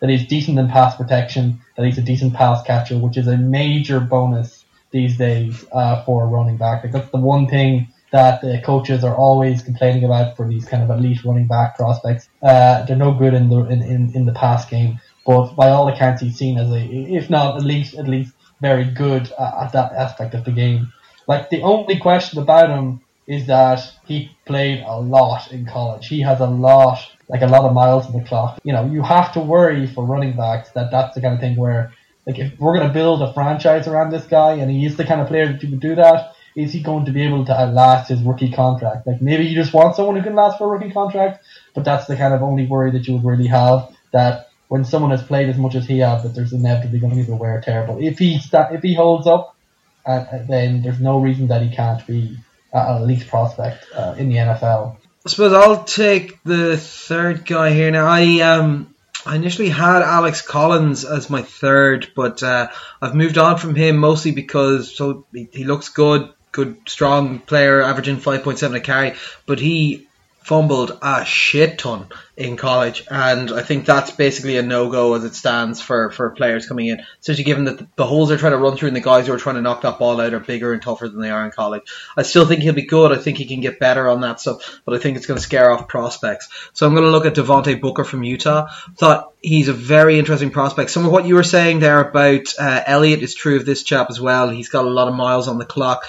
that he's decent in pass protection, that he's a decent pass catcher, which is a major bonus these days uh, for running back. Like that's the one thing that the coaches are always complaining about for these kind of elite running back prospects. Uh, they're no good in the in, in, in the pass game, but by all accounts, he's seen as a, if not at least at least very good at that aspect of the game. Like the only question about him is that he played a lot in college. He has a lot, like a lot of miles on the clock. You know, you have to worry for running backs that that's the kind of thing where, like, if we're going to build a franchise around this guy and he is the kind of player that you would do that, is he going to be able to last his rookie contract? Like, maybe you just want someone who can last for a rookie contract, but that's the kind of only worry that you would really have that when someone has played as much as he has, that there's inevitably going to be the wear tear. But if he if he holds up, uh, then there's no reason that he can't be an elite prospect uh, in the NFL. I suppose I'll take the third guy here now. I um I initially had Alex Collins as my third, but uh, I've moved on from him mostly because so he, he looks good, good strong player, averaging five point seven a carry, but he fumbled a shit ton in college, and I think that's basically a no go as it stands for, for players coming in, especially given that the, holes they're trying to run through and the guys who are trying to knock that ball out are bigger and tougher than they are in college. I still think he'll be good. I think he can get better on that stuff, but I think it's going to scare off prospects. So I'm going to look at Devontae Booker from Utah. Thought he's a very interesting prospect. Some of what you were saying there about uh, is true of this chap as well. He's got a lot of miles on the clock.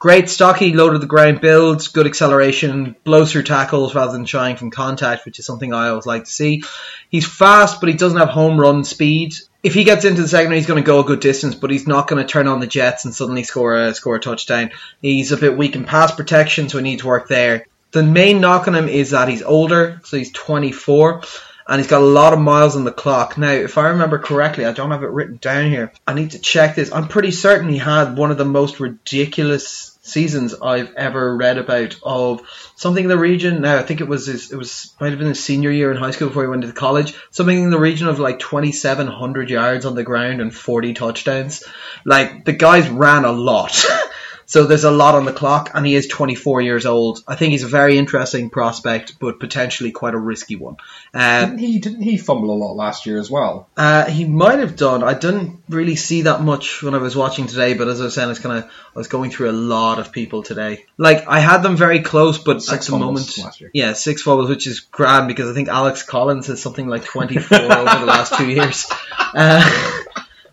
Great stocky, low to the ground builds, good acceleration, blows through tackles rather than shying from contact, which is something I always like to see. He's fast, but he doesn't have home run speed. If he gets into the secondary, he's going to go a good distance, but he's not going to turn on the jets and suddenly score a score a touchdown. He's a bit weak in pass protection, so he needs work there. The main knock on him is that he's older, so he's 24 and he's got a lot of miles on the clock. Now, if I remember correctly, I don't have it written down here. I need to check this. I'm pretty certain he had one of the most ridiculous seasons I've ever read about of something in the region. Now, I think it was it was might have been his senior year in high school before he went to college. Something in the region of like 2,700 yards on the ground and 40 touchdowns. Like the guys ran a lot. So there's a lot on the clock, and he is 24 years old. I think he's a very interesting prospect, but potentially quite a risky one. Uh, Didn't he didn't he fumble a lot last year as well? uh, he might have done. I didn't really see that much when I was watching today, but as I was saying, it's kind of I was going through a lot of people today. Like I had them very close, but Six at the moment, last year. yeah, six fumbles, which is grand because I think Alex Collins has something like 24 over the last two years. Uh,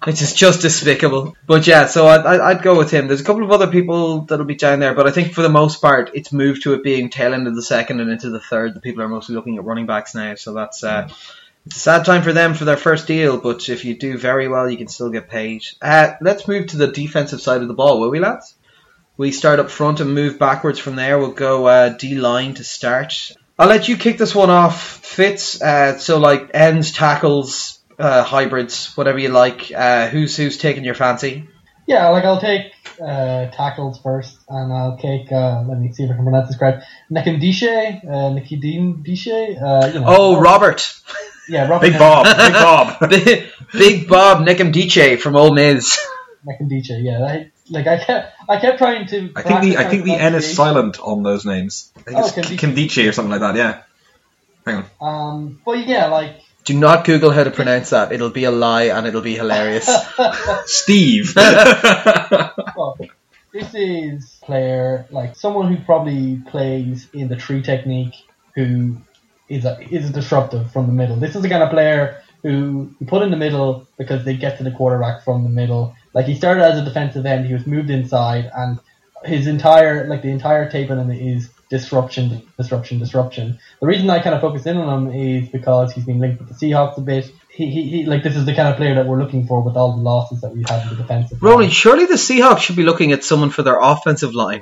which is just despicable. But yeah, so I'd, I'd go with him. There's a couple of other people that'll be down there, but I think for the most part, it's moved to it being tail end of the second and into the third. The people are mostly looking at running backs now, so that's uh, it's a sad time for them for their first deal. But if you do very well, you can still get paid. Uh, let's move to the defensive side of the ball, will we, lads? We start up front and move backwards from there. We'll go uh, D line to start. I'll let you kick this one off, Fitz. Uh, so like ends, tackles, uh, hybrids, whatever you like. Uh, who's who's taking your fancy? Yeah, like I'll take uh, tackles first, and I'll take. Uh, let me see if I can pronounce this correct. Nekindishe, uh, Nikidin Dishe. Uh, you know, Oh, Robert, yeah, Robert Big Bob, Big Bob. Big, Big Bob Nickemdiche from Ole Miss. Nekindishe. Yeah, I, like I kept, I kept trying to. I think the I think the N is silent on those names. I think Oh, it's Kimdiche. Kimdiche or something like that. Yeah. Hang on. Um, but yeah, like Do not Google how to pronounce that. It'll be a lie and it'll be hilarious. Steve. well, this is player like someone who probably plays in the three technique, who is a is disruptive from the middle. This is the kind of player who you put in the middle because they get to the quarterback from the middle. Like he started as a defensive end, he was moved inside, and his entire like the entire tape on him is disruption, disruption, disruption. The reason I kind of focus in on him is because he's been linked with the Seahawks a bit. He, he, he like this is the kind of player that we're looking for with all the losses that we had in the defensive. Roland, surely the Seahawks should be looking at someone for their offensive line.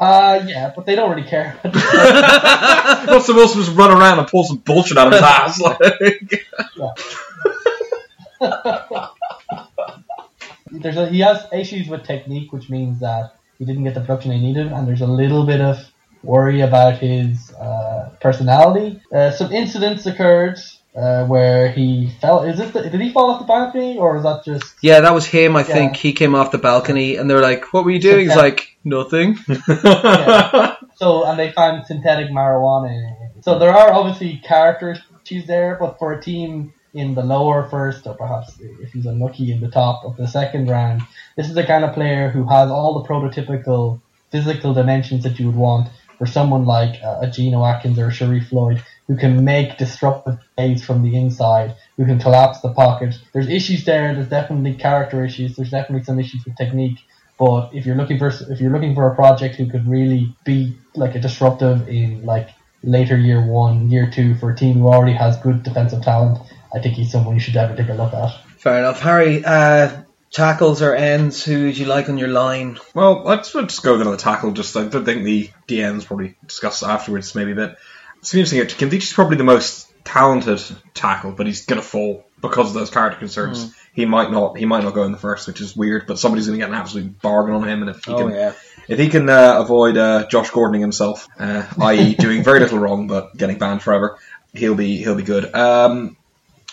Uh, yeah, but they don't really care. Supposed to just run around and pull some bullshit out of his ass? Like, there's a, he has issues with technique, which means that he didn't get the production he needed, and there's a little bit of worry about his uh, personality. Uh, some incidents occurred uh, where he fell. Is it? The, did he fall off the balcony, or was that just? Yeah, that was him. I Yeah. think he came off the balcony, and they were like, "What were you doing?" He's like, "Nothing." So, and they found synthetic marijuana. So there are obviously character issues there, but for a team in the lower first, or perhaps if he's unlucky in the top of the second round, this is the kind of player who has all the prototypical physical dimensions that you would want for someone like uh, a Geno Atkins or a Sharrif Floyd, who can make disruptive plays from the inside, who can collapse the pocket. There's issues there. There's definitely character issues. There's definitely some issues with technique. But if you're looking for if you're looking for a project who could really be like a disruptive in like later year one, year two for a team who already has good defensive talent, I think he's someone you should definitely take a look at. Fair enough, Harry. Uh, tackles or ends? Who would you like on your line? well, let's just go with another tackle. Just I don't think the DMs probably discuss afterwards. Maybe that it's interesting. Kimdich's probably the most talented tackle, but he's gonna fall because of those character concerns. He might not. He might not go in the first, which is weird. But somebody's gonna get an absolute bargain on him, and if he can, yeah. if he can uh, avoid uh, Josh Gordoning himself, uh, i.e., doing very little wrong but getting banned forever, he'll be he'll be good. Um,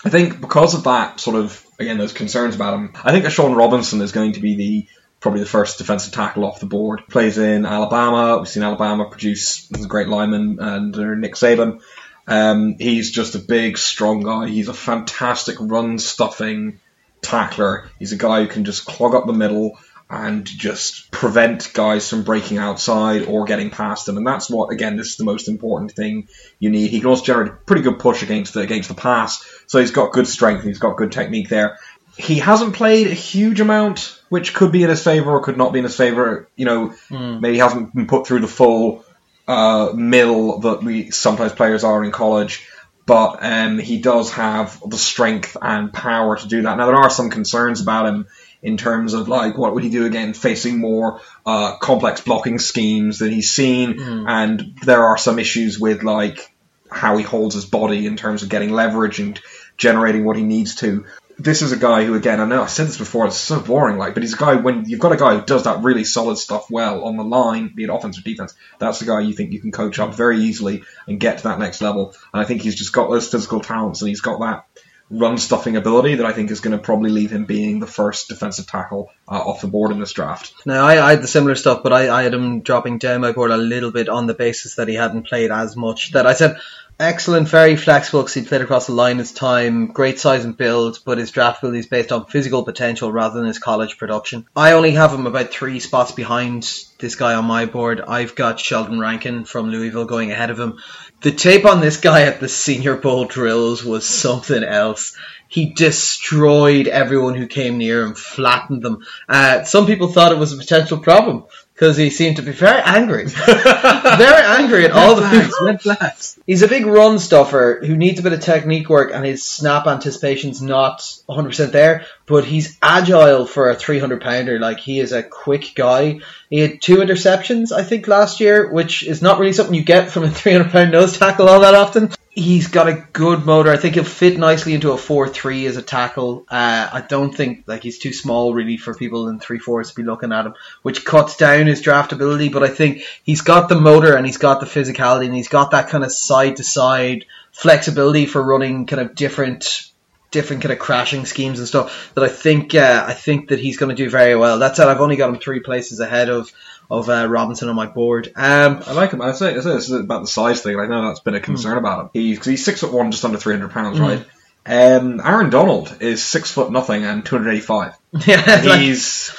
I think because of that sort of again those concerns about him, I think Sean Robinson is going to be the probably the first defensive tackle off the board. Plays in Alabama. We've seen Alabama produce great lineman under Nick Saban. Um, he's just a big, strong guy. He's a fantastic run stuffing tackler. He's a guy who can just clog up the middle and just prevent guys from breaking outside or getting past them. And that's what, again, this is the most important thing you need. He can also generate a pretty good push against the against the pass. So he's got good strength. He's got good technique there. He hasn't played a huge amount, which could be in his favor or could not be in his favor. You know, Hmm. maybe he hasn't been put through the full uh, mill that we sometimes players are in college. But um, he does have the strength and power to do that. Now there are some concerns about him in terms of like what would he do again facing more uh, complex blocking schemes that he's seen, and there are some issues with like how he holds his body in terms of getting leverage and generating what he needs to. This is a guy who, again, I know I said this before, it's so boring, like, but he's a guy when you've got a guy who does that really solid stuff well on the line, be it offense or defense. That's the guy you think you can coach up very easily and get to that next level. And I think he's just got those physical talents and he's got that run stuffing ability that I think is going to probably leave him being the first defensive tackle uh, off the board in this draft. Now, I, I had the similar stuff, but I, I had him dropping down my board a little bit on the basis that he hadn't played as much. That I said, excellent, very flexible because he played across the line his time, great size and build, but his draft ability is based on physical potential rather than his college production. I only have him about three spots behind this guy on my board. I've got Sheldon Rankin from Louisville going ahead of him. The tape on this guy at the Senior Bowl drills was something else. He destroyed everyone who came near him, flattened them. Uh, some people thought it was a potential problem because he seemed to be very angry, very angry at all the people. red flags. He's a big run stuffer who needs a bit of technique work, and his snap anticipation's not 100% there. But he's agile for a 300 pounder. Like he is a quick guy. He had two interceptions, I think, last year, which is not really something you get from a 300 pound nose tackle all that often. He's got a good motor. I think he'll fit nicely into a 4-3 as a tackle. Uh, I don't think like he's too small really for people in 3-4s to be looking at him, which cuts down his draft ability. But I think he's got the motor and he's got the physicality and he's got that kind of side to side flexibility for running kind of different different kind of crashing schemes and stuff that I think uh, I think that he's going to do very well. That said, I've only got him three places ahead of of uh, Robinson on my board. Um, I like him. I say, I say this is about the size thing. I know that's been a concern about him. He's, he's six foot one, just under three hundred pounds, right? Um, Aaron Donald is six foot nothing and two hundred eighty five. yeah, like- He's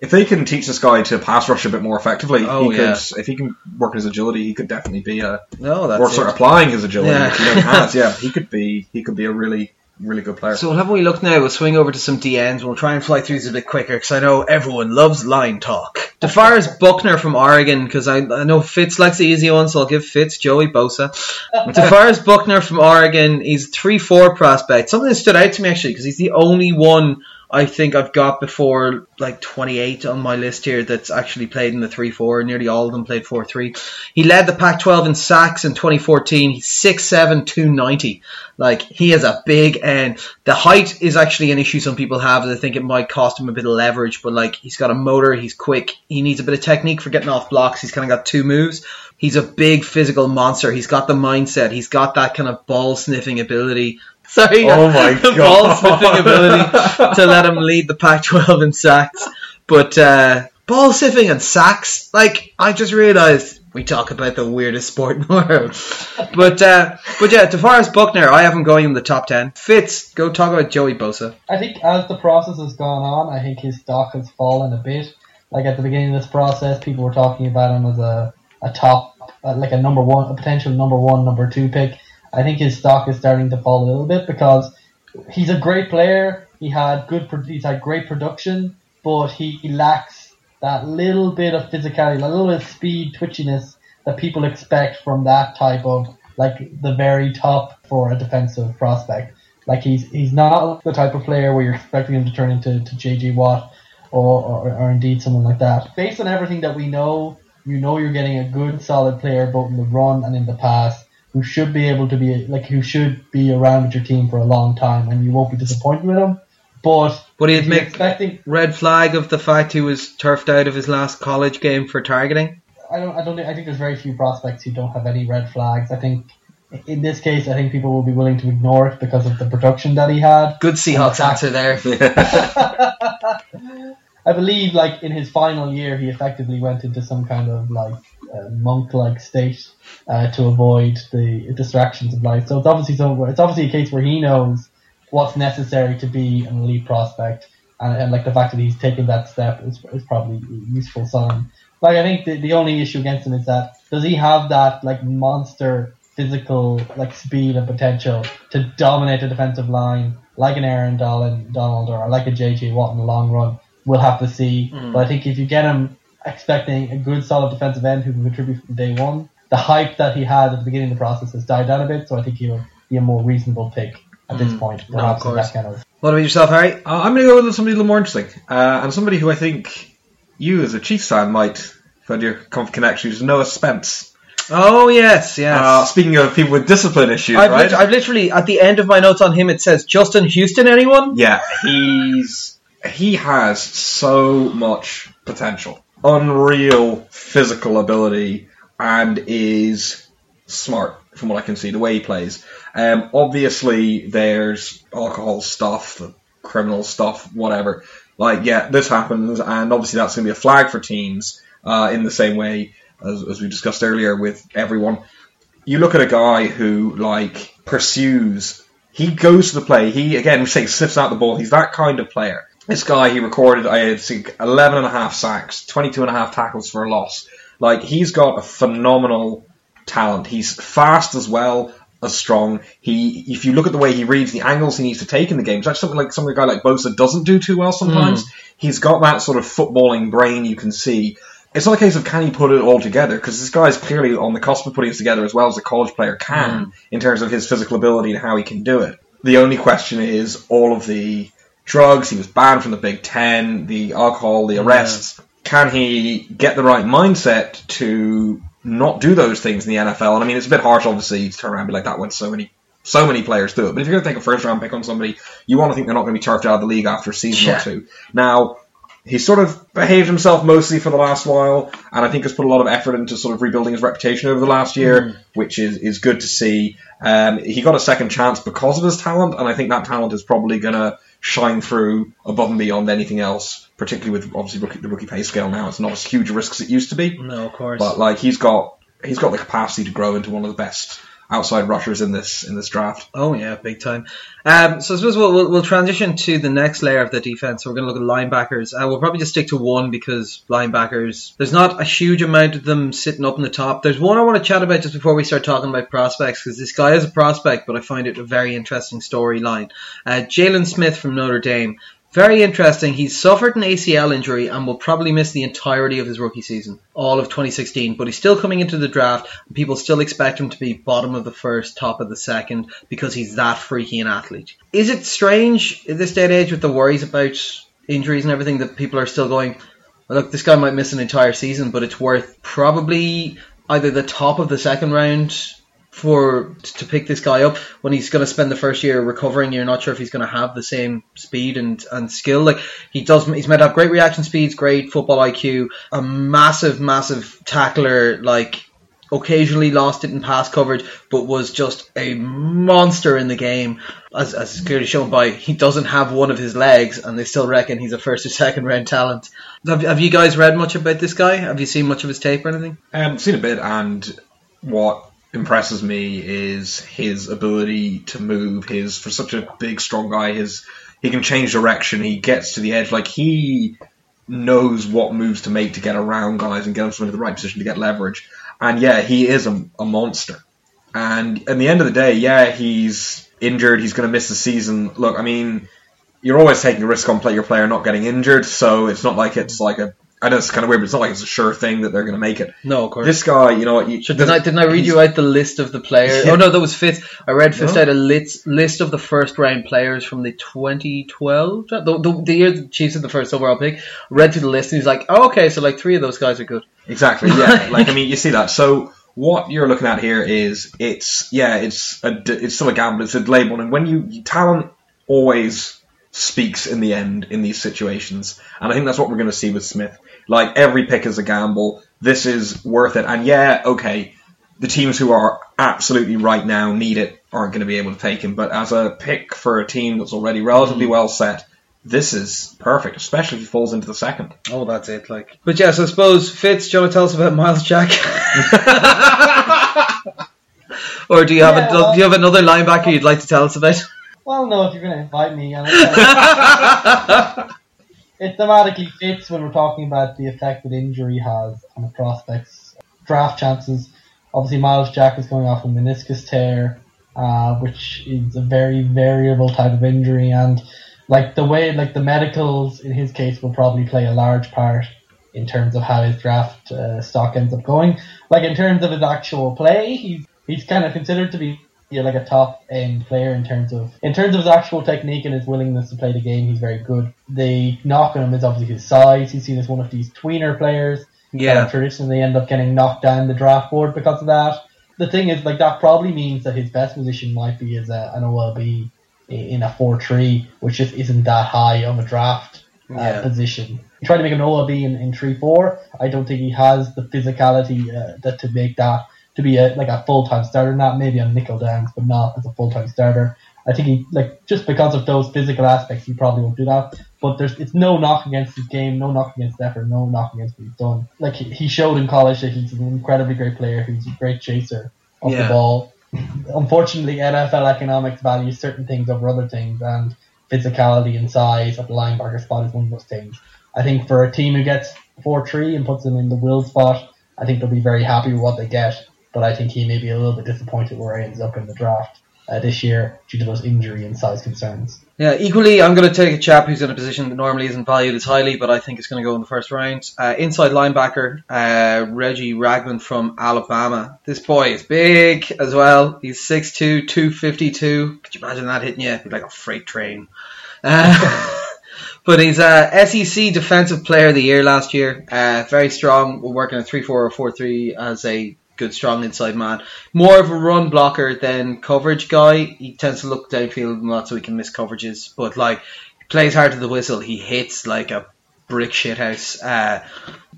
if they can teach this guy to pass rush a bit more effectively, Oh, he yeah. could. If he can work his agility, he could definitely be a no, that's or of applying his agility. Yeah. has. Yeah, he could be. He could be a really, really good player. So we'll have we look now. We'll swing over to some DNs. We'll try and fly through these a bit quicker because I know everyone loves line talk. DeForest Buckner from Oregon because I, I know Fitz likes the easy ones, so I'll give Fitz Joey Bosa. DeForest Buckner from Oregon. He's three four prospect. Something that stood out to me actually because he's the only one I think I've got before like 28 on my list here that's actually played in the 3-4. Nearly all of them played 4-3. He led the Pac-12 in sacks in 2014. He's 6'7", 290. Like, he has a big end. The height is actually an issue some people have. I think it might cost him a bit of leverage, but like, he's got a motor, he's quick. He needs a bit of technique for getting off blocks. He's kind of got two moves. He's a big physical monster. He's got the mindset. He's got that kind of ball sniffing ability. Sorry, Oh my the God. ball sniffing ability to let him lead the Pac-12 in sacks. But uh, ball sniffing and sacks, like I just realised we talk about the weirdest sport in the world. But uh, but yeah, DeForest Buckner, I have him going in the top ten. Fitz, go talk about Joey Bosa. I think as the process has gone on, I think his stock has fallen a bit. Like at the beginning of this process, people were talking about him as a, a top, uh, like a number one, a potential number one, number two pick. I think his stock is starting to fall a little bit because he's a great player. He had good, he's had great production, but he, lacks that little bit of physicality, a little bit of speed, twitchiness that people expect from that type of like the very top for a defensive prospect. Like he's he's not the type of player where you're expecting him to turn into to JJ Watt or, or or indeed someone like that. Based on everything that we know, you know you're getting a good solid player both in the run and in the pass who should be able to be like who should be around with your team for a long time and you won't be disappointed with him. But But he'd if make expecting red flag of the fact he was turfed out of his last college game for targeting. I don't I don't think I think there's very few prospects who don't have any red flags. I think in this case I think people will be willing to ignore it because of the production that he had. Good Seahawks answer there. I believe like in his final year, he effectively went into some kind of like uh, monk-like state uh, to avoid the distractions of life. So it's obviously so it's obviously a case where he knows what's necessary to be an elite prospect, and, and like the fact that he's taken that step is, is probably a useful sign. Like I think the, the only issue against him is that does he have that like monster physical like speed and potential to dominate the defensive line like an Aaron Donald or like a JJ Watt in the long run? We'll have to see. Mm. But I think if you get him expecting a good solid defensive end who can contribute from day one, the hype that he had at the beginning of the process has died down a bit. So I think he'll be a more reasonable pick at this Mm. point. No, of Perhaps in course. that kind of What about yourself, Harry? Uh, I'm going to go with somebody a little more interesting, uh, and somebody who I think you, as a Chiefs fan, might find your con- connection is Noah Spence. Oh yes, yes. Uh, speaking of people with discipline issues, I've, right? lit- I've literally at the end of my notes on him it says Justin Houston. Anyone? Yeah, he's he has so much potential, unreal physical ability, and is smart from what I can see. The way he plays, um, obviously there's alcohol stuff, the criminal stuff, whatever. Like, yeah, this happens, and obviously that's going to be a flag for teams uh, in the same way as, as we discussed earlier with everyone. You look at a guy who like pursues he goes to the play. He again, we say sniffs out the ball. He's that kind of player. This guy, he recorded, I think, 11 and a half sacks, 22 and a half tackles for a loss. Like, he's got a phenomenal talent. He's fast as well as strong. He, if you look at the way he reads the angles he needs to take in the game, it's actually something like something a guy like Bosa doesn't do too well sometimes. Hmm. He's got that sort of footballing brain you can see. It's not a case of can he put it all together because this guy's clearly on the cusp of putting it together as well as a college player can hmm. in terms of his physical ability and how he can do it. The only question is all of the drugs. He was banned from the Big Ten, the alcohol, the arrests. Can he get the right mindset to not do those things in the NFL? And I mean, it's a bit harsh, obviously, to turn around and be like that when so many so many players do it. But if you're going to take a first round pick on somebody, you want to think they're not going to be turfed out of the league after a season Yeah. or two. Now, he's sort of behaved himself mostly for the last while, and I think has put a lot of effort into sort of rebuilding his reputation over the last year, which is, is good to see. Um, he got a second chance because of his talent, and I think that talent is probably going to shine through above and beyond anything else, particularly with obviously rookie, the rookie pay scale now. It's not as huge a risk as it used to be, No, of course. but like he's got he's got the capacity to grow into one of the best outside rushers in this in this draft. Oh yeah, big time. Um, so I suppose we'll, we'll, we'll transition to the next layer of the defense. So we're going to look at linebackers. Uh, we'll probably just stick to one because linebackers. There's not a huge amount of them sitting up in the top. There's one I want to chat about just before we start talking about prospects because this guy is a prospect, but I find it a very interesting storyline. Uh, Jaylon Smith from Notre Dame. Very interesting. He's suffered an ACL injury and will probably miss the entirety of his rookie season, all of 2016. But he's still coming into the draft, and people still expect him to be bottom of the first, top of the second, because he's that freaky an athlete. Is it strange in this day and age with the worries about injuries and everything that people are still going, "Well, look, this guy might miss an entire season, but it's worth probably either the top of the second round for to pick this guy up when he's going to spend the first year recovering. You're not sure if he's going to have the same speed and, and skill. Like he does, he's meant to have great reaction speeds, great football IQ, a massive, massive tackler. Like occasionally lost it in pass coverage, but was just a monster in the game. As, as clearly shown by he doesn't have one of his legs, and they still reckon he's a first or second round talent. Have, have you guys read much about this guy? Have you seen much of his tape or anything? Um, seen a bit, and what impresses me is his ability to move. His for such a big, strong guy, his he can change direction. He gets to the edge, like he knows what moves to make to get around guys and get himself into the right position to get leverage. And yeah, he is a, a monster. And at the end of the day, yeah, he's injured. He's going to miss the season. Look, I mean, you're always taking a risk on play your player not getting injured, so it's not like it's like a. I know it's kind of weird, but it's not like it's a sure thing that they're going to make it. No, of course. This guy, you know what? You, So didn't I, didn't I read you out the list of the players? Yeah. Oh no, that was Fitz. I read Fitz No. out a list, list of the first round players from the 2012, the, the, the year the Chiefs had the first overall pick. Read through the list and he's like, oh, okay, so like three of those guys are good. Exactly. Yeah. like I mean, you see that. So what you're looking at here is it's yeah, it's a it's still a gamble. It's a one, and when you talent always speaks in the end in these situations, and I think that's what we're going to see with Smith. Like every pick is a gamble. This is worth it, and yeah, okay. The teams who are absolutely right now need it aren't going to be able to take him, but as a pick for a team that's already relatively mm. well set, this is perfect, especially if he falls into the second. Oh, that's it. Like, but yeah. So I suppose Fitz, do you want to tell us about Myles Jack? or do you have Yeah, a, well- do you have another linebacker you'd like to tell us about? Well, no, if you're going to invite me, and it, thematically fits when we're talking about the effect that injury has on the prospects' draft chances. Obviously, Myles Jack is going off a meniscus tear, uh, which is a very variable type of injury, and like the way, like the medicals in his case will probably play a large part in terms of how his draft uh, stock ends up going. Like in terms of his actual play, he's he's kind of considered to be yeah, like a top end player in terms of in terms of his actual technique and his willingness to play the game. He's very good. The knock on him is obviously his size. He's seen as one of these tweener players. yeah. traditionally end up getting knocked down the draft board because of that. The thing is, like that probably means that his best position might be as a, an OLB in a four three, which just isn't that high of a draft uh, Yeah. position. You try to make an OLB in, in three four. I don't think he has the physicality uh, that to make that to be a like a full time starter. Not maybe on nickel downs, but not as a full time starter. I think he like just because of those physical aspects, he probably won't do that. But there's it's no knock against his game, no knock against effort, no knock against what he's done. Like he, he showed in college that he's an incredibly great player, who's a great chaser of Yeah. the ball. Unfortunately, NFL economics values certain things over other things, and physicality and size at the linebacker spot is one of those things. I think for a team who gets four three and puts them in the will spot, I think they'll be very happy with what they get. But I think he may be a little bit disappointed where he ends up in the draft uh, this year due to those injury and size concerns. Yeah, equally, I'm going to take a chap who's in a position that normally isn't valued as highly, but I think it's going to go in the first round. Uh, inside linebacker, uh, Reggie Ragland from Alabama. This boy is big as well. He's 6'2", 252. Could you imagine that hitting you? He'd be like a freight train. Uh, but he's a SEC Defensive Player of the Year last year. Uh, very strong. We're working a 3-4 or 4-3 as a good, strong inside man. More of a run blocker than coverage guy. He tends to look downfield a lot so he can miss coverages. But like, plays hard to the whistle. He hits like a brick shithouse. Uh,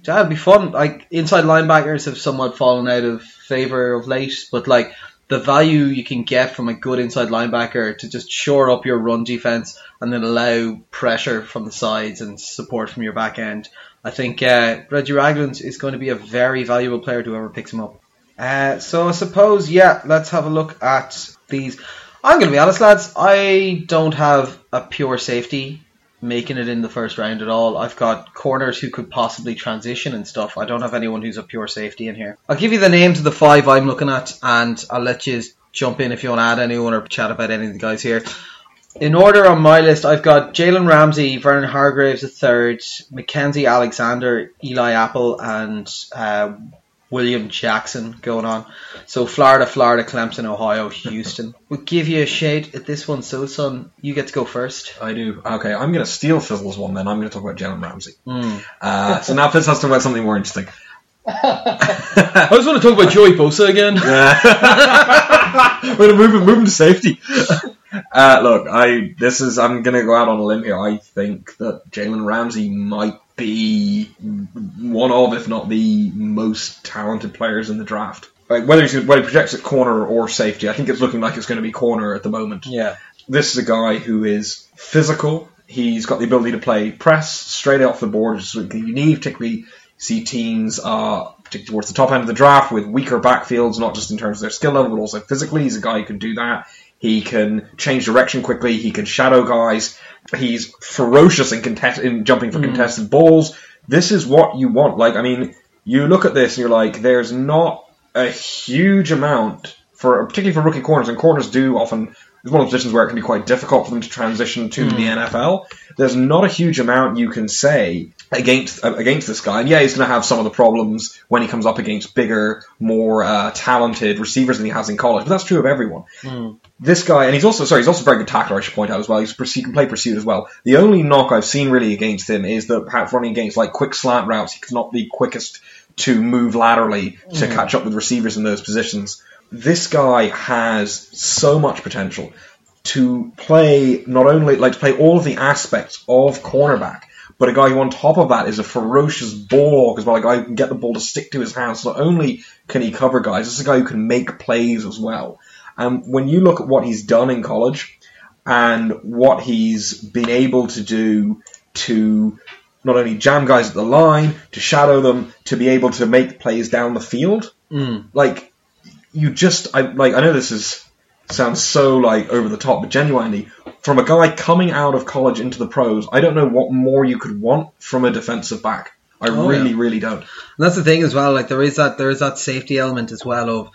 that'd be fun. Like inside linebackers have somewhat fallen out of favor of late, but like the value you can get from a good inside linebacker to just shore up your run defense and then allow pressure from the sides and support from your back end. I think uh, Reggie Ragland is going to be a very valuable player to whoever picks him up. Uh, so I suppose, yeah, let's have a look at these. I'm going to be honest, lads. I don't have a pure safety making it in the first round at all. I've got corners who could possibly transition and stuff. I don't have anyone who's a pure safety in here. I'll give you the names of the five I'm looking at, and I'll let you jump in if you want to add anyone or chat about any of the guys here. In order on my list, I've got Jalen Ramsey, Vernon Hargreaves III, Mackenzie Alexander, Eli Apple, and uh, William Jackson going on. So Florida, Florida, Clemson, Ohio, Houston. we'll give you a shade at this one. So, son, you get to go first. I do. Okay, I'm going to steal Fizzle's one then. I'm going to talk about Jalen Ramsey. Mm. Uh, so now Fitz has to talk about something more interesting. I just want to talk about Joey Bosa again. We're going to move him, move him to safety. Uh, look, I this is I'm going to go out on a limb here. I think that Jalen Ramsey might be one of, if not the most talented players in the draft. Like whether he's whether he projects at corner or safety, I think it's looking like it's going to be corner at the moment. Yeah. This is a guy who is physical. He's got the ability to play press straight off the board, which is something you need. Particularly, see teams uh, particularly towards the top end of the draft with weaker backfields, not just in terms of their skill level, but also physically. He's a guy who can do that. He can change direction quickly. He can shadow guys. He's ferocious in, contest- in jumping for contested balls. This is what you want. Like, I mean, you look at this and you're like, there's not a huge amount for, particularly for rookie corners, and corners do often. It's one of the positions where it can be quite difficult for them to transition to the NFL. There's not a huge amount you can say against uh, against this guy. And yeah, he's going to have some of the problems when he comes up against bigger, more uh, talented receivers than he has in college. But that's true of everyone this guy, and he's also sorry, he's also a very good tackler. I should point out as well. He's he can play pursuit as well. The only knock I've seen really against him is that perhaps running against like quick slant routes, he's not the quickest to move laterally to mm. catch up with receivers in those positions. This guy has so much potential to play not only like to play all of the aspects of cornerback, but a guy who on top of that is a ferocious ball as well, a guy who can get the ball to stick to his hands. Not only can he cover guys, this is a guy who can make plays as well. And when you look at what he's done in college, and what he's been able to do to not only jam guys at the line, to shadow them, to be able to make plays down the field. Mm. Like you just, I like, I know this is sounds so like over the top, but genuinely, from a guy coming out of college into the pros, I don't know what more you could want from a defensive back. I Oh, really, yeah. really don't. And that's the thing as well. Like there is that there is that safety element as well of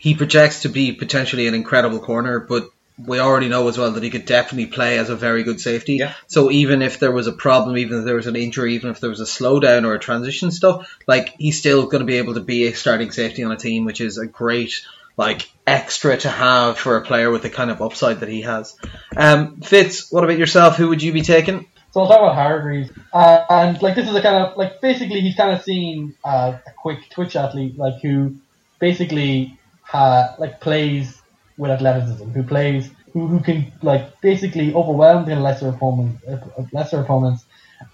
he projects to be potentially an incredible corner, but we already know as well that he could definitely play as a very good safety. Yeah. So even if there was a problem, even if there was an injury, even if there was a slowdown or a transition stuff, like he's still going to be able to be a starting safety on a team, which is a great like extra to have for a player with the kind of upside that he has. Um, Fitz, what about yourself? Who would you be taking? So I'll talk about Hargreaves, uh, and like this is a kind of like basically he's kind of seen uh, a quick Twitch athlete like who basically uh, like plays with athleticism, who plays who, who can like basically overwhelm the lesser opponent, uh, lesser opponents,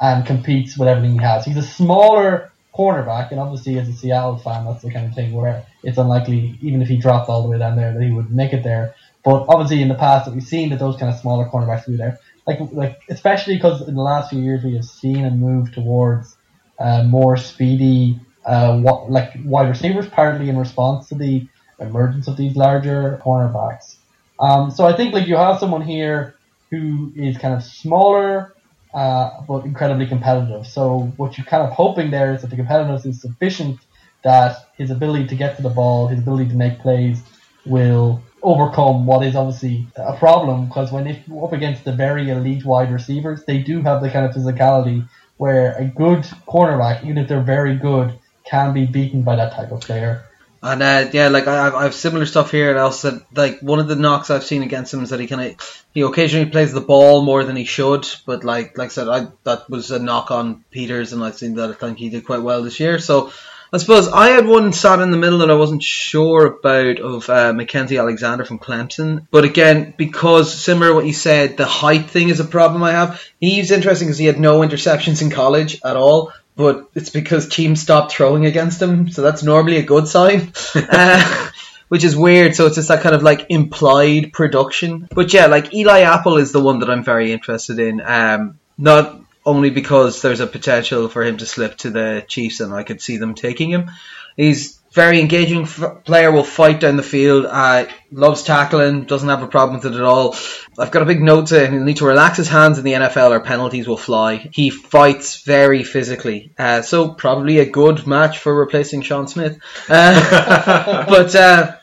and competes with everything he has. He's a smaller cornerback, and obviously as a Seattle fan, that's the kind of thing where it's unlikely, even if he dropped all the way down there, that he would make it there. But obviously in the past, that we've seen that those kind of smaller cornerbacks do there like like especially because in the last few years we have seen a move towards uh, more speedy uh, what, like wide receivers, partly in response to the emergence of these larger cornerbacks. Um, so I think like you have someone here who is kind of smaller uh, but incredibly competitive. So what you're kind of hoping there is that the competitiveness is sufficient that his ability to get to the ball, his ability to make plays, will overcome what is obviously a problem because when if up against the very elite wide receivers, they do have the kind of physicality where a good cornerback, even if they're very good, can be beaten by that type of player. And uh, yeah, like I, I've- I have similar stuff here. And also, like one of the knocks I've seen against him is that he kind of he occasionally plays the ball more than he should. But like like I said, I that was a knock on Peters, and I've seen that I think he did quite well this year. So I suppose I had one sat in the middle that I wasn't sure about of uh, Mackenzie Alexander from Clemson. But again, because similar to what you said, the height thing is a problem I have. He's interesting because he had no interceptions in college at all. But it's because teams stopped throwing against him, so that's normally a good sign. uh, which is weird. So it's just that kind of like implied production. But yeah, like Eli Apple is the one that I'm very interested in. Um, not only because there's a potential for him to slip to the Chiefs, and I could see them taking him. He's very engaging f- player. Will fight down the field. Uh, loves tackling. Doesn't have a problem with it at all. I've got a big note to him. He'll need to relax his hands in the NFL, or penalties will fly. He fights very physically. Uh, so probably a good match for replacing Sean Smith. Uh, but. Uh,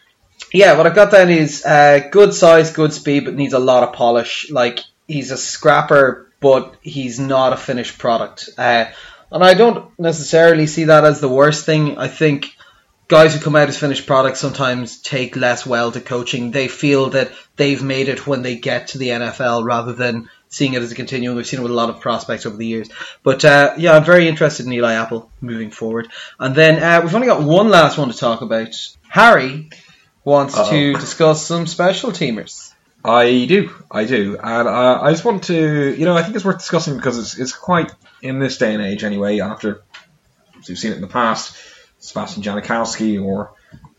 yeah, what I've got then is uh, good size, good speed, but needs a lot of polish. Like he's a scrapper, but he's not a finished product. Uh, and I don't necessarily see that as the worst thing. I think guys who come out as finished products sometimes take less well to coaching. They feel that they've made it when they get to the NFL rather than seeing it as a continuum. We've seen it with a lot of prospects over the years. But uh, yeah, I'm very interested in Eli Apple moving forward. And then uh, we've only got one last one to talk about. Harry wants Uh-oh. to discuss some special teamers. I do, I do, and uh, I just want to, you know, I think it's worth discussing because it's it's quite in this day and age anyway. After we've seen it in the past, Sebastian Janikowski or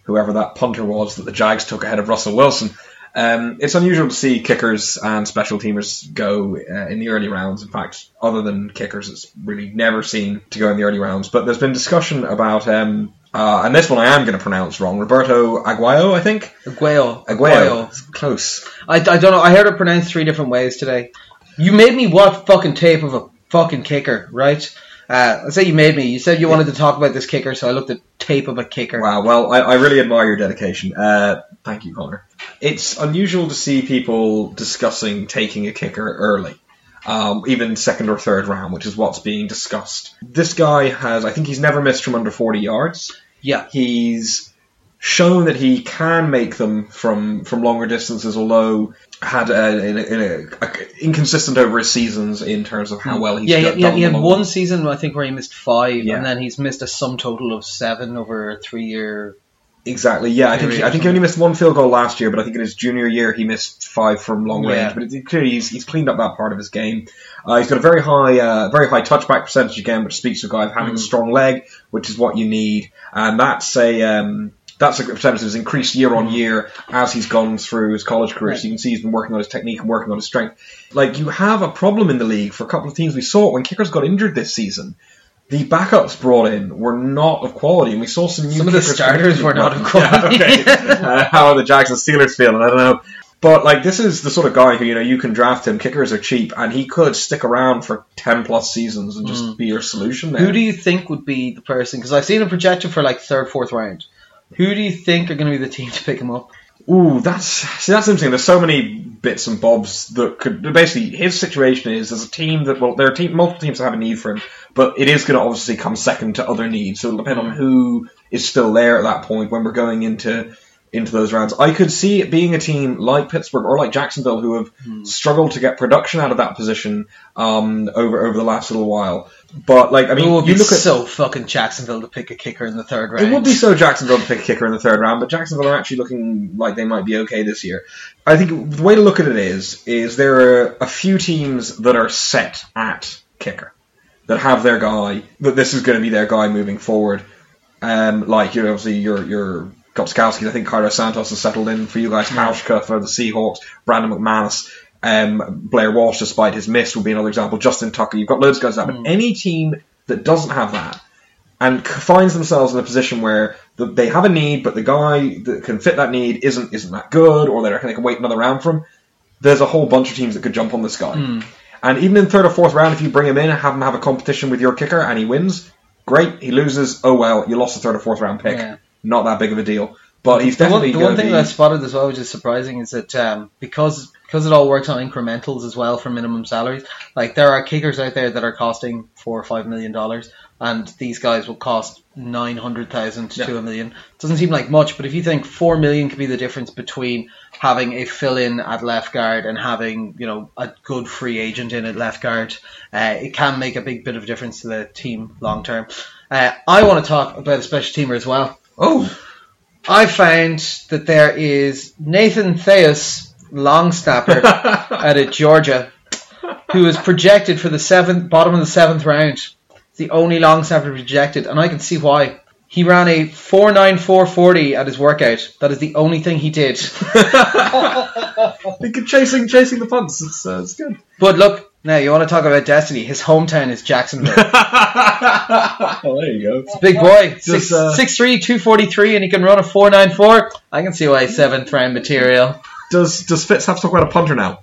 whoever that punter was that the Jags took ahead of Russell Wilson. Um, it's unusual to see kickers and special teamers go uh, in the early rounds. In fact, other than kickers, it's really never seen to go in the early rounds. But there's been discussion about, um, uh, and this one I am going to pronounce wrong, Roberto Aguayo, I think. Aguayo. Aguayo. It's Close. I, I don't know. I heard it pronounced three different ways today. You made me watch fucking tape of a fucking kicker, right? Uh, I say you made me. You said you wanted to talk about this kicker, so I looked at tape of a kicker. Wow, well, I, I really admire your dedication. Uh, thank you, Connor. It's unusual to see people discussing taking a kicker early, um, even second or third round, which is what's being discussed. This guy has, I think he's never missed from under 40 yards. Yeah. He's shown that he can make them from, from longer distances, although had a, in a, in a, a- inconsistent over his seasons in terms of how well he's yeah, done he, he, he had one season, I think, where he missed five, Yeah. and then he's missed a sum total of seven over a three-year. Exactly. Yeah, I think Period I think he only missed one field goal last year, but I think in his junior year he missed five from long range. Yeah. But it's clearly he's, he's cleaned up that part of his game. Uh, he's got a very high, uh, very high touchback percentage again, which speaks to a guy of having a strong leg, which is what you need. And that's a um, That's a percentage that's increased year on year as he's gone through his college career. So you can see he's been working on his technique and working on his strength. Like you have a problem in the league for a couple of teams. We saw it when kickers got injured this season. The backups brought in were not of quality, and we saw some new. Some of the starters were not of Yeah, quality. okay. uh, how are the Jags and Steelers feeling? I don't know. But like this is the sort of guy who you know you can draft him. Kickers are cheap, and he could stick around for ten plus seasons and just be your solution. There. Who do you think would be the person? Because I've seen him projected for like third, fourth round. Who do you think are going to be the team to pick him up? Ooh, that's see, that's interesting. There's so many bits and bobs that could basically his situation is there's a team that well there are team, multiple teams that have a need for him, but it is going to obviously come second to other needs. So it'll depend on mm. who is still there at that point when we're going into into those rounds. I could see it being a team like Pittsburgh or like Jacksonville who have struggled to get production out of that position um, over over the last little while. But like I mean, it would you be look at so fucking Jacksonville to pick a kicker in the third round. it would be so Jacksonville to pick a kicker in the third round, but Jacksonville are actually looking like they might be okay this year. I think the way to look at it is, is there are a few teams that are set at kicker, that have their guy, that this is going to be their guy moving forward. Um, like, you know, obviously your, your Gostkowski, I think Cairo Santos has settled in for you guys, Hauschka for the Seahawks, Brandon McManus, um, Blair Walsh, despite his miss, would be another example. Justin Tucker, you've got loads of guys that, but any team that doesn't have that, and finds themselves in a position where the, they have a need, but the guy that can fit that need isn't isn't that good, or they're, they can wait another round for him. There's a whole bunch of teams that could jump on this guy. And even in third or fourth round, if you bring him in and have him have a competition with your kicker and he wins, great. He loses, oh well, you lost a third or fourth round pick. Yeah. Not that big of a deal. But he's The one, definitely the one thing be. that I spotted as well, which is surprising, is that um, because because it all works on incrementals as well for minimum salaries. Like there are kickers out there that are costing four or five million dollars, and these guys will cost nine hundred thousand Yeah. to a million. Doesn't seem like much, but if you think four million could be the difference between having a fill-in at left guard and having you know a good free agent in at left guard, uh, it can make a big bit of difference to the team long term. Uh, I want to talk about a special teamer as well. Oh, I found that there is Nathan Theus, long snapper out of Georgia, who is projected for the seventh bottom of the seventh round. It's the only long snapper projected, and I can see why. He ran a four nine four forty at his workout. That is the only thing he did. They keep chasing chasing the punts. It's, uh, it's good. But look, now you want to talk about destiny. His hometown is Jacksonville. oh, there you go. Big boy, Just, six uh, six three two forty three, and he can run a four nine four. I can see why he's seventh round material. Does does Fitz have to talk about a punter now?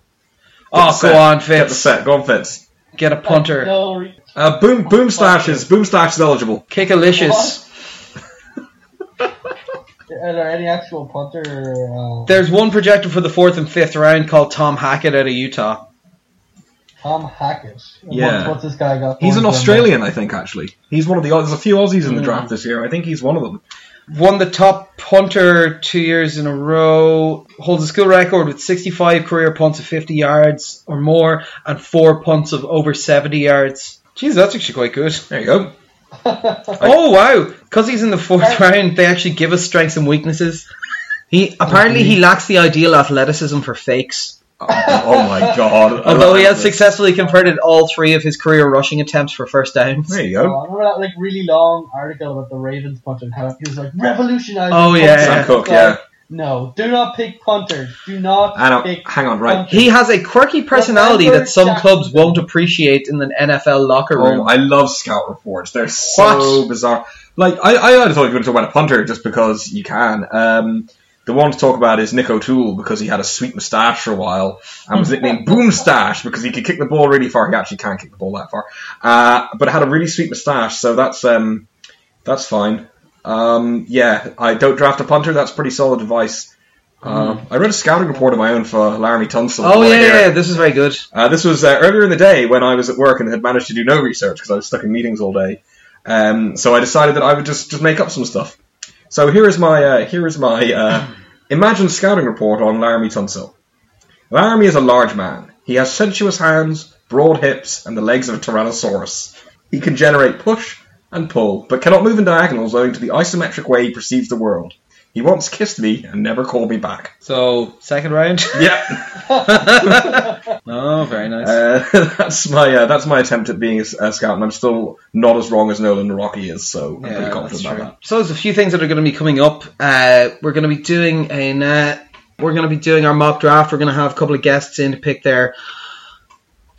Oh, the set. go on, Get the Fitz. set. Go on, Fitz. Get a punter. No, Uh, boom boom stash is boom stash is eligible. Kickalicious. Are there any actual punter? Uh, There's one projected for the fourth and fifth round called Tom Hackett out of Utah. Tom Hackett. Yeah. What's, what's this guy got? He's an him? Australian, I think. Actually, he's one of the. There's a few Aussies in the Mm. draft this year. I think he's one of them. Won the top punter two years in a row. Holds a school record with 65 career punts of 50 yards or more and four punts of over 70 yards. Jeez, that's actually quite good. There you go. Oh wow! Because he's in the fourth round, they actually give us strengths and weaknesses. He apparently he mm-hmm. lacks the ideal athleticism for fakes. Oh, oh my god! Although he has successfully converted all three of his career rushing attempts for first downs. There you Oh, go. I remember that like really long article about the Ravens punter and how he was like revolutionizing. Oh, yeah. punting. Sam Koch, It's yeah. Like, No, do not pick punters. Do not Hang on, pick. hang on, right. punters. He has a quirky personality that some clubs won't appreciate in the NFL locker room. Oh, I love scout reports. They're so What? bizarre. Like I, I, I thought you were going to talk about a punter just because you can. Um, the one to talk about is Nick O'Toole because he had a sweet moustache for a while and was nicknamed Boom Stash because he could kick the ball really far. He actually can't kick the ball that far, uh, but had a really sweet moustache. So that's um, that's fine. Um, yeah, I don't draft a punter. That's pretty solid advice. Uh, I read a scouting report of my own for Laremy Tunsil. oh yeah, yeah, this is very good. Uh, this was uh, earlier in the day when I was at work and had managed to do no research because I was stuck in meetings all day. Um, so I decided that I would just, just make up some stuff. So here is my uh, here is my uh, imagined scouting report on Laremy Tunsil. Laremy is a large man. He has sensuous hands, broad hips, and the legs of a Tyrannosaurus. He can generate push and pull, but cannot move in diagonals owing to the isometric way he perceives the world. He once kissed me and never called me back. So second round. Yeah. Oh, very nice. Uh, that's my uh, that's my attempt at being a, a scout, and I'm still not as wrong as Nolan Nawrocki is, so I'm pretty confident about that. So there's a few things that are going to be coming up. Uh, we're going to be doing a uh, we're going to be doing our mock draft. We're going to have a couple of guests in to pick their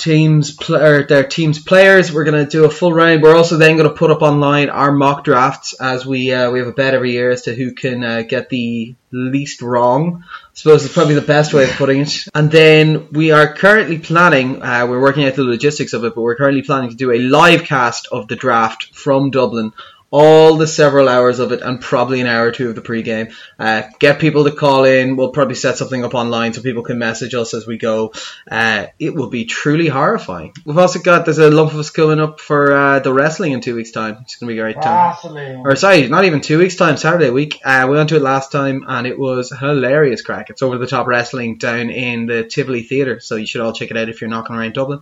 teams pl- or their teams players. We're going to do a full round. We're also then going to put up online our mock drafts as we uh, we have a bet every year as to who can uh, get the least wrong. I suppose it's probably the best way of putting it. And then we are currently planning. Uh, we're working out the logistics of it, but we're currently planning to do a live cast of the draft from Dublin. All the several hours of it, and probably an hour or two of the pre-game. Uh, get people to call in. We'll probably set something up online so people can message us as we go. Uh, it will be truly horrifying. We've also got there's a lump of us coming up for uh, the wrestling in two weeks' time. It's going to be a great time. Wrestling. Or sorry, not even two weeks' time. Saturday week. Uh, we went to it last time, and it was hilarious. Crack. It's over the top wrestling down in the Tivoli Theatre, so you should all check it out if you're knocking around Dublin.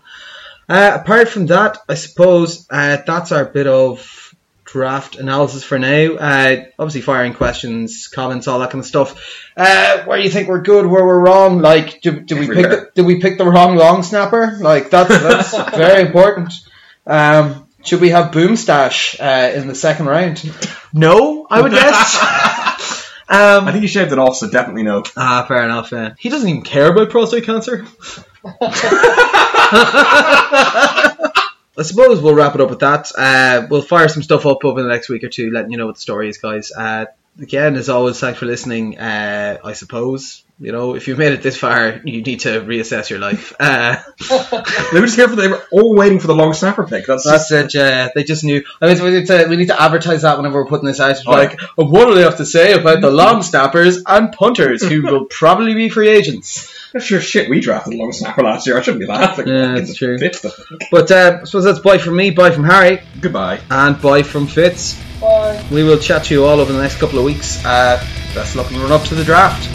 Uh, apart from that, I suppose uh, that's our bit of draft analysis for now. Uh, obviously, firing questions, comments, all that kind of stuff. Uh, where you think we're good, where we're wrong. Like, did, did we pick the, did we pick the wrong long snapper? Like that's that's very important. Um, should we have Boom Stash uh, in the second round? No, I would guess. um, I think he shaved it off, so definitely no. Ah, fair enough. Yeah. He doesn't even care about prostate cancer. I suppose we'll wrap it up with that. Uh, we'll fire some stuff up over the next week or two, letting you know what the story is, guys. Uh, again, as always, thanks for listening. Uh, I suppose you know if you've made it this far, you need to reassess your life. Uh, They were just here for they were all waiting for the long snapper pick. That's, that's it. Yeah, they just knew. I mean, we need to we need to advertise that whenever we're putting this out. Oh, like, what do they have to say about the long snappers and punters who will probably be free agents? Just sure shit. We drafted a long snapper last year. I shouldn't be laughing. Yeah, It's that's true. Fitz But uh, I suppose that's bye from me, bye from Harry, Goodbye. and bye from Fitz. Bye. We will chat to you all over the next couple of weeks. Uh, best luck and run up to the draft.